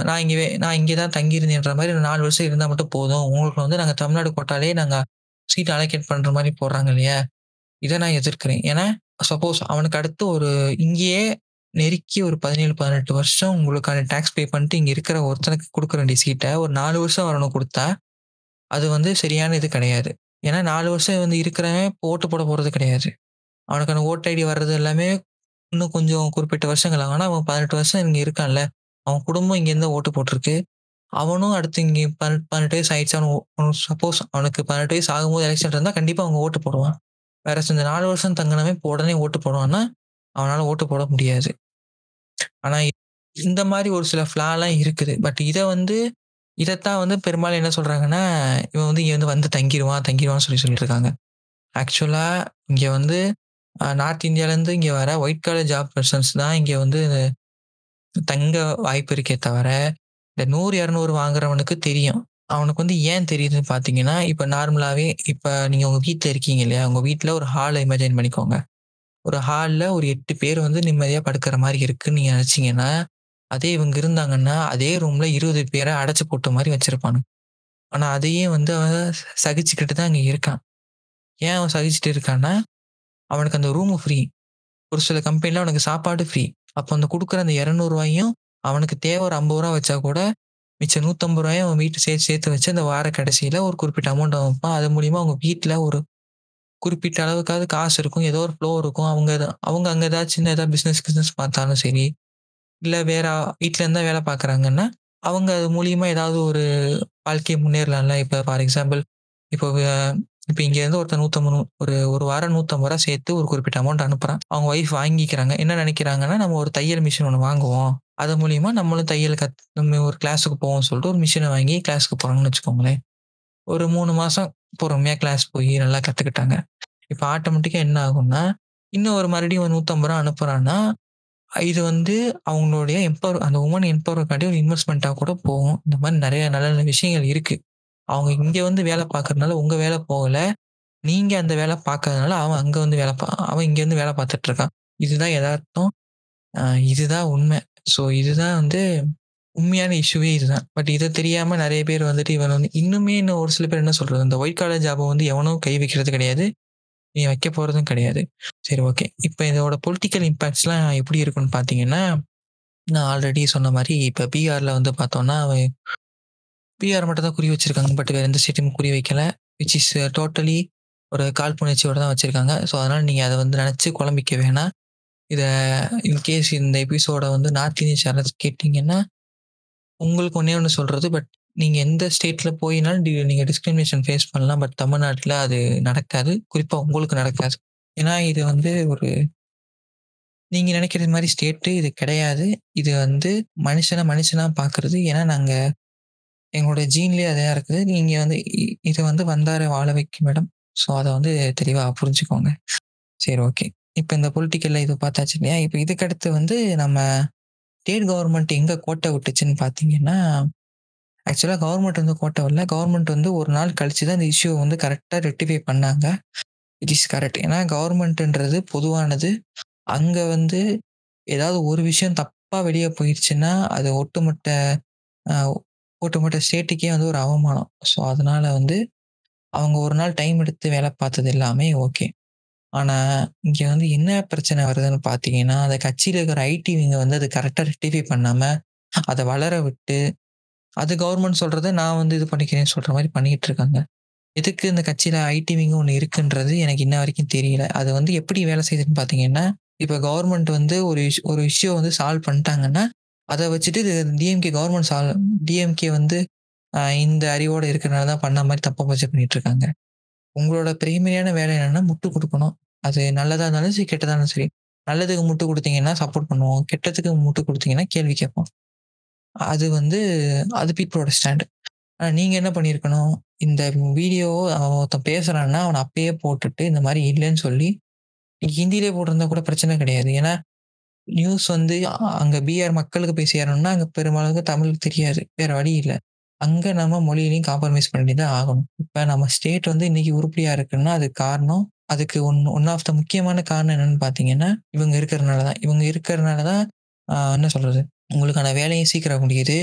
Speaker 1: நான் இங்கே நான் இங்கே தான் தங்கியிருந்தேன்ற மாதிரி நாலு வருஷம் இருந்தால் மட்டும் போதும். உங்களுக்கு வந்து நாங்கள் தமிழ்நாடு கோட்டாலே நாங்கள் சீட் அலோகேட் பண்ணுற மாதிரி போடுறாங்க இல்லையா? இதை நான் எதிர்க்கிறேன். ஏன்னா, சப்போஸ் அவனுக்கு அடுத்து ஒரு இங்கேயே நெருக்கி ஒரு 17, 18 வருஷம் உங்களுக்கான டேக்ஸ் பே பண்ணிட்டு இங்கே இருக்கிற ஒருத்தனுக்கு கொடுக்க வேண்டிய சீட்டை ஒரு நாலு வருஷம் வரணும் கொடுத்தா அது வந்து சரியான இது கிடையாது. ஏன்னா நாலு வருஷம் வந்து இருக்கிறவன் போட்டு ஓட்டு போட போகிறது கிடையாது. அவனுக்கான ஓட்டு ஐடி வர்றது எல்லாமே இன்னும் கொஞ்சம் குறிப்பிட்ட வருஷங்கள் ஆகும். ஆனால் அவன் 18 வருஷம் இங்கே இருக்கான்ல. அவன் குடும்பம் இங்கேருந்து ஓட்டு போட்டிருக்கு. அவனும் அடுத்து இங்கே 18 18 வயசு ஆயிடுச்சு. அவன் சப்போஸ் அவனுக்கு 18 வயசு ஆகும்போது எலெக்ஷன் இருந்தால் கண்டிப்பாக அவங்க ஓட்டு போடுவான். வேற இந்த நாலு வருஷம் தங்கினமே இப்போ உடனே ஓட்டு போடுவான்னா, அவனால் ஓட்டு போட முடியாது. ஆனால் இந்த மாதிரி ஒரு சில ஃப்ளாலாம் இருக்குது. பட் இதை வந்து இதைத்தான் வந்து பெரும்பாலும் என்ன சொல்கிறாங்கன்னா இவன் வந்து இங்கே வந்து வந்து தங்கிடுவான் தங்கிடுவான்னு சொல்லி சொல்லிட்டு இருக்காங்க. இங்கே வந்து நார்த் இந்தியாவிலேருந்து இங்கே வர ஒயிட் காலர் ஜாப் பர்சன்ஸ் தான் இங்கே வந்து தங்க வாய்ப்பு இருக்கே தவிர, இந்த நூறு இரநூறு வாங்குறவனுக்கு தெரியும். அவனுக்கு வந்து ஏன் தெரியுதுன்னு பார்த்தீங்கன்னா, இப்போ நார்மலாகவே இப்போ நீங்கள் உங்கள் வீட்டில் இருக்கீங்க இல்லையா? உங்கள் வீட்டில் ஒரு ஹாலை இமேஜின் பண்ணிக்கோங்க. ஒரு ஹாலில் ஒரு எட்டு பேர் வந்து நிம்மதியாக படுக்கிற மாதிரி இருக்குன்னு நீங்கள் நினச்சிங்கன்னா அதே இவங்க இருந்தாங்கன்னா, அதே ரூமில் இருபது பேரை அடைச்சி போட்ட மாதிரி வச்சுருப்பானு ஆனால் அதையே வந்து அவன் சகிச்சுக்கிட்டு தான் அங்கே இருக்கான். ஏன் அவன் சகிச்சுட்டு இருக்கான்னா, அவனுக்கு அந்த ரூமு ஃப்ரீ. ஒரு சில கம்பெனியில் அவனுக்கு சாப்பாடு ஃப்ரீ. அப்போ அந்த கொடுக்குற அந்த இரநூறுவாயும் அவனுக்கு தேவை ஒரு ஐம்பது ரூபா வச்சா கூட, மிச்சம் நூற்றம்பது ரூபாயும் அவன் வீட்டு சேர்த்து சேர்த்து வச்சு அந்த வார கடைசியில் ஒரு குறிப்பிட்ட அமௌண்ட் வைப்பான். அது மூலியமாக அவங்க வீட்டில் ஒரு குறிப்பிட்ட அளவுக்காவது காசு இருக்கும். ஏதோ ஒரு ஃப்ளோ இருக்கும். அவங்க அவங்க அங்கே ஏதாவது சின்ன ஏதாவது பிஸ்னஸ் கிஸ்னஸ் பார்த்தாலும் சரி, இல்லை வேற வீட்ல இருந்தால் வேலை பார்க்குறாங்கன்னா, அவங்க அது மூலியமாக ஏதாவது ஒரு வாழ்க்கையை முன்னேறலாம்ல. இப்போ ஃபார் எக்ஸாம்பிள் இப்போ இப்போ இங்கேருந்து ஒருத்தர் நூற்றம்பது ஒரு ஒரு வாரம் நூற்றம்பது ரூபா சேர்த்து ஒரு குறிப்பிட்ட அமௌண்ட் அனுப்புகிறான் அவங்க ஒய்ஃப் வாங்கிக்கிறாங்க. என்ன நினைக்கிறாங்கன்னா நம்ம ஒரு தையல் மிஷின் ஒன்று வாங்குவோம். அது மூலியமாக நம்மளும் தையல் கத் நம்ம ஒரு கிளாஸுக்கு போவோம்னு சொல்லிட்டு ஒரு மிஷினை வாங்கி கிளாஸுக்கு போகிறாங்கன்னு வச்சுக்கோங்களேன். ஒரு மூணு மாதம் பொறுமையாக கிளாஸ் போய் நல்லா கற்றுக்கிட்டாங்க இப்போ ஆட்டோமேட்டிக்காக என்ன ஆகும்னா, இன்னும் ஒரு மறுபடியும் ஒரு நூற்றம்பது ரூபா அனுப்புகிறான்னா இது வந்து அவங்களுடைய எம்பவர் அந்த உமன் எம்பவர்மென்ட்காண்டி ஒரு இன்வெஸ்ட்மெண்ட்டாக கூட போகும். இந்த மாதிரி நிறைய நல்ல நல்ல விஷயங்கள் இருக்குது அவங்க இங்கே வந்து வேலை பார்க்கறதுனால உங்கள் வேலை போகல. நீங்கள் அந்த வேலை பார்க்காதனால அவன் அங்கே வந்து வேலை பா அவன் இங்கே வந்து வேலை பார்த்துட்டு இருக்கான். இதுதான் எதார்த்தம். இதுதான் உண்மை. ஸோ இதுதான் வந்து உண்மையான இஷ்யூவே இதுதான். பட் இதை தெரியாமல் நிறைய பேர் வந்துட்டு இவன் வந்து இன்னுமே இன்னும் ஒரு சில பேர் என்ன சொல்கிறது இந்த ஒயிட் காலர் ஜாபை வந்து எவனும் கை வைக்கிறது கிடையாது. நீ வைக்க போகிறதும் கிடையாது. சரி ஓகே. இப்போ இதோட பொலிட்டிக்கல் இம்பாக்ட்ஸ்லாம் எப்படி இருக்குன்னு பார்த்தீங்கன்னா, நான் ஆல்ரெடி சொன்ன மாதிரி இப்போ பீகாரில் வந்து பார்த்தோம்னா, பிஆர் மட்டும் தான் குறி வச்சிருக்காங்க. பட் வேறு எந்த ஸ்டேட்டையும் குறி வைக்கல. விச் இஸ் டோட்டலி ஒரு காழ்ப்புணர்ச்சியோடு தான் வச்சுருக்காங்க ஸோ அதனால் நீங்கள் அதை வந்து நினச்சி குழம்பிக்க வேணாம். இதை இன்கேஸ் இந்த எபிசோடை வந்து நார்த் இந்தியன் யாராவது கேட்டிங்கன்னா உங்களுக்கு ஒன்றே ஒன்று சொல்கிறது பட் நீங்கள் எந்த ஸ்டேட்டில் போயினாலும் டி நீங்கள் டிஸ்கிரிமினேஷன் ஃபேஸ் பண்ணலாம். பட் தமிழ்நாட்டில் அது நடக்காது. குறிப்பாக உங்களுக்கு நடக்காது. ஏன்னா இது வந்து ஒரு நீங்கள் நெனைக்கிறது மாதிரி ஸ்டேட்டு இது கிடையாது. இது வந்து மனுஷனை மனுஷனாக பார்க்குறது ஏன்னா நாங்கள் எங்களுடைய ஜீன்லேயே அதையாக இருக்குது. நீங்கள் வந்து இ இது வந்து வந்தார வாழ வைக்கும் இடம். ஸோ அதை வந்து தெளிவாக புரிஞ்சுக்கோங்க. சரி ஓகே. இப்போ இந்த பொலிட்டிக்கலில் இது பார்த்தாச்சு இல்லையா? இப்போ இதுக்கடுத்து வந்து நம்ம ஸ்டேட் கவர்மெண்ட் எங்கே கோட்டை விட்டுச்சுன்னு பார்த்தீங்கன்னா, ஆக்சுவலாக கவர்மெண்ட் வந்து கோட்டை விடல. கவர்மெண்ட் வந்து ஒரு நாள் கழிச்சு தான் இந்த இஷ்யூவை வந்து கரெக்டாக ரெக்டிஃபை பண்ணாங்க. It is correct. ஏன்னா கவர்மெண்ட்ன்றது பொதுவானது. அங்கே வந்து ஏதாவது ஒரு விஷயம் தப்பாக வெளியே போயிடுச்சுன்னா அது ஒட்டுமொத்த ஒட்டுமொத்த ஸ்டேட்டுக்கே வந்து ஒரு அவமானம். ஸோ அதனால வந்து அவங்க ஒரு நாள் டைம் எடுத்து வேலை பார்த்தது எல்லாமே ஓகே. ஆனால் இங்கே வந்து என்ன பிரச்சனை வருதுன்னு பார்த்தீங்கன்னா, அந்த கட்சியில் இருக்கிற ஐடி விங்க வந்து அது கரெக்டாக ரெக்டிஃபை பண்ணாமல் அதை வளர விட்டு, அது கவர்மெண்ட் சொல்கிறத நான் வந்து இது பண்ணிக்கிறேன்னு சொல்கிற மாதிரி பண்ணிக்கிட்டு இருக்காங்க. எதுக்கு இந்த கட்சியில் ஐடி விங்க ஒன்று இருக்குன்றது எனக்கு இன்ன வரைக்கும் தெரியல. அது வந்து எப்படி வேலை செய்யுதுன்னு பார்த்தீங்கன்னா, இப்போ கவர்மெண்ட் வந்து ஒரு இஷ் ஒரு இஷ்யூ வந்து சால்வ் பண்ணிட்டாங்கன்னா, அதை வச்சுட்டு டிஎம்கே கவர்மெண்ட் சால் டிஎம்கே வந்து இந்த அறிவோடு இருக்கிறனால தான் பண்ண மாதிரி தப்பாக ப்ரொஜெக்ட் பண்ணிட்டு இருக்காங்க. உங்களோட பிரைமரியான வேலை என்னென்னா முட்டு கொடுக்கணும் அது நல்லதாக இருந்தாலும் சரி, கெட்டதாக இருந்தாலும் சரி. நல்லதுக்கு முட்டு கொடுத்தீங்கன்னா சப்போர்ட் பண்ணுவோம். கெட்டதுக்கு முட்டு கொடுத்தீங்கன்னா கேள்வி கேட்போம். அது வந்து அது பீப்புளோட ஸ்டாண்ட். ஆனால் நீங்கள் என்ன பண்ணியிருக்கணும், இந்த வீடியோ அவன் ஒருத்தன் பேசுகிறான்னா அவனை அப்பயே போட்டுட்டு இந்த மாதிரி இல்லைன்னு சொல்லி, ஹிந்தியிலே போட்டிருந்தா கூட பிரச்சனை கிடையாது. ஏன்னா, நியூஸ் வந்து அங்கே பிஆர் மக்களுக்கு போய் சேரணும்னா, அங்கே பெருமளவுக்கு தமிழ் தெரியாது. வேற வழி இல்லை அங்கே நம்ம மொழியிலையும் காம்ப்ரமைஸ் பண்ணி தான் ஆகணும். இப்போ நம்ம ஸ்டேட் வந்து இன்னைக்கு உருப்படியாக இருக்குன்னா, அதுக்கு காரணம் அதுக்கு ஒன் ஒன் ஆஃப் த முக்கியமான காரணம் என்னன்னு பார்த்தீங்கன்னா, இவங்க இருக்கிறனால தான். இவங்க இருக்கிறனால தான் என்ன சொல்கிறது உங்களுக்கான வேலையும் சீக்கிரம் முடியுது.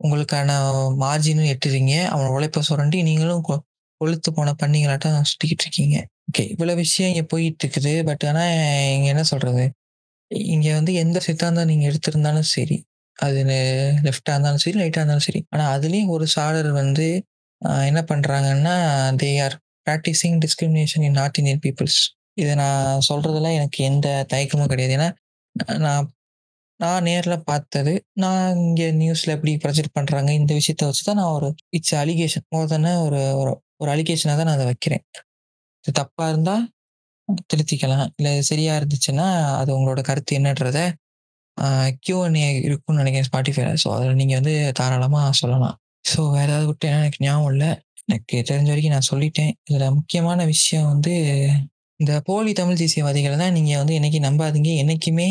Speaker 1: உங்களுக்கான மார்ஜினும் எட்டுறீங்க. அவன் உழைப்ப சுரண்டி நீங்களும் கொ போன பண்ணிங்களாட்டம் சுட்டிக்கிட்டு இருக்கீங்க. ஓகே. இவ்வளோ விஷயம் இங்கே போயிட்டு இருக்குது. பட் ஆனால் இங்கே என்ன சொல்கிறது இங்க வந்து எந்த சித்தாந்தம் நீங்க எடுத்திருந்தாலும் சரி, அது லெஃப்ட்டா இருந்தாலும் சரி, ரைட்டா இருந்தாலும் சரி. ஆனா அதுலயும் ஒரு சாரர் வந்து என்ன பண்றாங்கன்னா, they are practicing discrimination in North Indian peoples இதை நான் சொல்றதுல எனக்கு எந்த தயக்கமும் கிடையாது. ஏன்னா நான் நான் நேரில் பார்த்தது நான் இங்கே நியூஸில் எப்படி ப்ரொஜெக்ட் பண்ணுறாங்க இந்த விஷயத்த வச்சு தான் நான் ஒரு இட்ஸ் அலிகேஷன் மோர் தானே ஒரு ஒரு ஒரு அலிகேஷனாக தான் நான் அதை வைக்கிறேன். இது தப்பாக இருந்தால் திருத்திக்கலாம். இல்லை சரியா இருந்துச்சுன்னா அது உங்களோட கருத்து என்னன்றத கியூஎன்ஏ இருக்கும்னு நினைக்கிறேன் ஸ்பாட்டிஃபைல ஸோ அதில் நீங்கள் வந்து தாராளமாக சொல்லலாம். ஸோ வேறு ஏதாவது விட்டு எனக்கு ஞாபகம் இல்லை. எனக்கு தெரிஞ்ச வரைக்கும் நான் சொல்லிட்டேன். இதில் முக்கியமான விஷயம் வந்து இந்த போலி தமிழ் தேசியவாதிகளை தான் நீங்கள் வந்து என்னைக்கு நம்பாதீங்க. என்னைக்குமே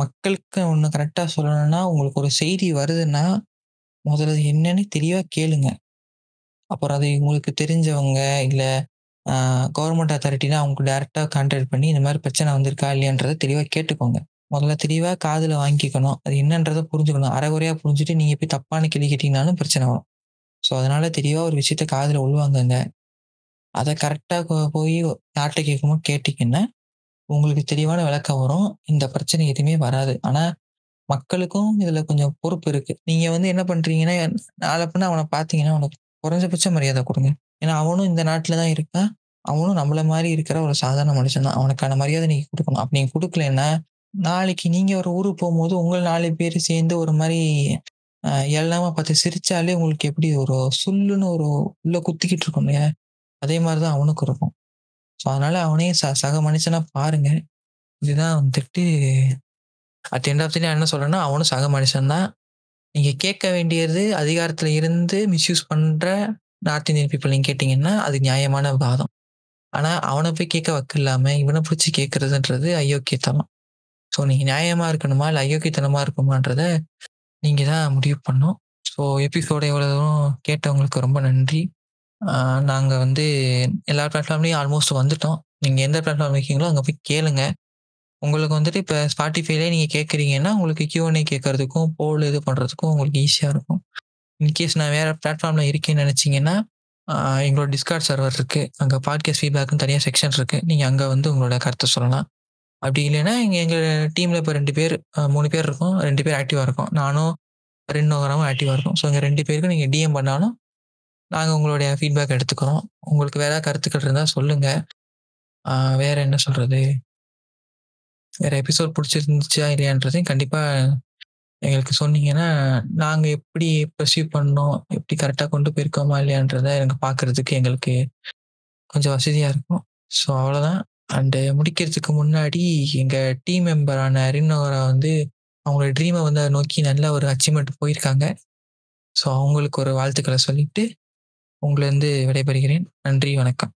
Speaker 1: மக்களுக்கு ஒன்று கரெக்டாக சொல்லணும்னா உங்களுக்கு ஒரு செய்தி வருதுன்னா முதல்ல என்னன்னு தெளிவாக கேளுங்க. அப்புறம் அது உங்களுக்கு தெரிஞ்சவங்க இல்லை கவர்மெண்ட் அத்தாரிட்டினா அவங்களுக்கு டேரெக்டாக கான்டாக்ட் பண்ணி இந்த மாதிரி பிரச்சனை வந்திருக்கா இல்லையான்றதை தெளிவாக கேட்டுக்கோங்க. முதல்ல தெளிவாக காதில் வாங்கிக்கணும். அது என்னன்றதை புரிஞ்சுக்கணும். அரைகுறையாக புரிஞ்சுட்டு நீங்கள் போய் தப்பான கேள்வி கேட்டிங்கனாலும் பிரச்சனை வரும். ஸோ அதனால் தெளிவாக ஒரு விஷயத்த காதில் உள்வாங்குங்க அதை கரெக்டாக போய் யார்கிட்ட கேட்குமோ கேட்டிங்கன்னா உங்களுக்கு தெளிவான விளக்கம் வரும். இந்த பிரச்சனை எதுவுமே வராது. ஆனால் மக்களுக்கும் இதில் கொஞ்சம் பொறுப்பு இருக்குது நீங்கள் வந்து என்ன பண்ணுறீங்கன்னா நாளை அவனை பார்த்தீங்கன்னா அவனுக்கு குறைஞ்சபட்ச மரியாதை கொடுங்க. ஏன்னா அவனும் இந்த நாட்டில் தான் இருக்கான் அவனும் நம்மள மாதிரி இருக்கிற ஒரு சாதாரண மனுஷன் தான். அவனுக்கான மரியாதை நீங்கள் கொடுக்கணும். அப்படி நீங்கள் கொடுக்கலன்னா நாளைக்கு நீங்கள் ஒரு ஊருக்கு போகும்போது உங்கள் நாலு பேர் சேர்ந்து ஒரு மாதிரி எல்லாமே பார்த்து சிரிச்சாலே உங்களுக்கு எப்படி ஒரு சுல்லுன்னு ஒரு உள்ள குத்திக்கிட்டு இருக்கும் இல்லையா? அதே மாதிரி தான் அவனுக்கு இருக்கும். ஸோ அதனால அவனையும் ச சக மனுஷனாக பாருங்க. இதுதான் வந்துட்டு அட் எண்ட் ஆஃப் என்ன சொல்றேன்னா அவனும் சக மனுஷன் தான். கேட்க வேண்டியது அதிகாரத்தில் இருந்து மிஸ்யூஸ் பண்ணுற நார்த் இந்தியன் பீப்புள் கேட்டிங்கன்னா அது நியாயமான வாதம். ஆனால் அவனை போய் கேட்க வக்கு இல்லாமல் இவனை பிடிச்சி கேட்குறதுன்றது அயோக்கியத்தனம். ஸோ நீங்கள் நியாயமாக இருக்கணுமா? இல்லை அயோக்கியத்தனமாக இருக்குமான்றத நீங்கள் தான் முடிவு பண்ணோம் ஸோ எபிசோட எவ்வளோ தூரம் கேட்டவங்களுக்கு ரொம்ப நன்றி. நாங்கள் வந்து எல்லா பிளாட்ஃபார்ம்லேயும் ஆல்மோஸ்ட் வந்துட்டோம். நீங்கள் எந்த பிளாட்ஃபார்ம் இருக்கீங்களோ அங்கே போய் கேளுங்க. உங்களுக்கு வந்துட்டு இப்போ ஸ்பாட்டிஃபைலே நீங்கள் கேட்குறீங்கன்னா உங்களுக்கு கியூஎன்ஏ கேட்கறதுக்கும் போல் இது பண்ணுறதுக்கும் உங்களுக்கு ஈஸியாக இருக்கும். இன்கேஸ் நான் வேறு பிளாட்ஃபார்மில் இருக்கேன்னு நினச்சிங்கன்னா எங்களோட டிஸ்கார்ட் சர்வர் இருக்குது அங்கே பாட்காஸ்ட் ஃபீட்பேக்குன்னு தனியாக செக்ஷன் இருக்குது நீங்கள் அங்கே வந்து உங்களோட கருத்தை சொல்லலாம். அப்படி இல்லைன்னா இங்கே எங்கள் டீமில் இப்போ ரெண்டு பேர் மூணு பேர் இருக்கும். ரெண்டு பேர் ஆக்டிவாக இருக்கும். நானும் ரெண்டு ஆக்டிவாக இருக்கும். ஸோ இங்கே ரெண்டு பேருக்கும் நீங்கள் டிஎம் பண்ணாலும் நாங்கள் உங்களுடைய ஃபீட்பேக் எடுத்துக்கிறோம். உங்களுக்கு வேற கருத்துக்கள் இருந்தால் சொல்லுங்கள் வேற என்ன சொல்கிறது வேற எபிசோட் பிடிச்சிருந்துச்சா இல்லையான்றதையும் கண்டிப்பாக எங்களுக்கு சொன்னீங்கன்னா நாங்கள் எப்படி ப்ரொசீவ் பண்ணோம் எப்படி கரெக்டாக கொண்டு போயிருக்கோமா இல்லையான்றதை எனக்கு பார்க்குறதுக்கு எங்களுக்கு கொஞ்சம் வசதியாக இருக்கும். ஸோ அவ்வளோதான் அண்டு முடிக்கிறதுக்கு முன்னாடி எங்கள் டீம் மெம்பரான அரினோரா வந்து அவங்களோட ட்ரீமை வந்து அதை நோக்கி நல்ல ஒரு அச்சீவ்மெண்ட் போயிருக்காங்க. ஸோ அவங்களுக்கு ஒரு வாழ்த்துக்களை சொல்லிட்டு உங்களை வந்து விடைபெறுகிறேன். நன்றி வணக்கம்.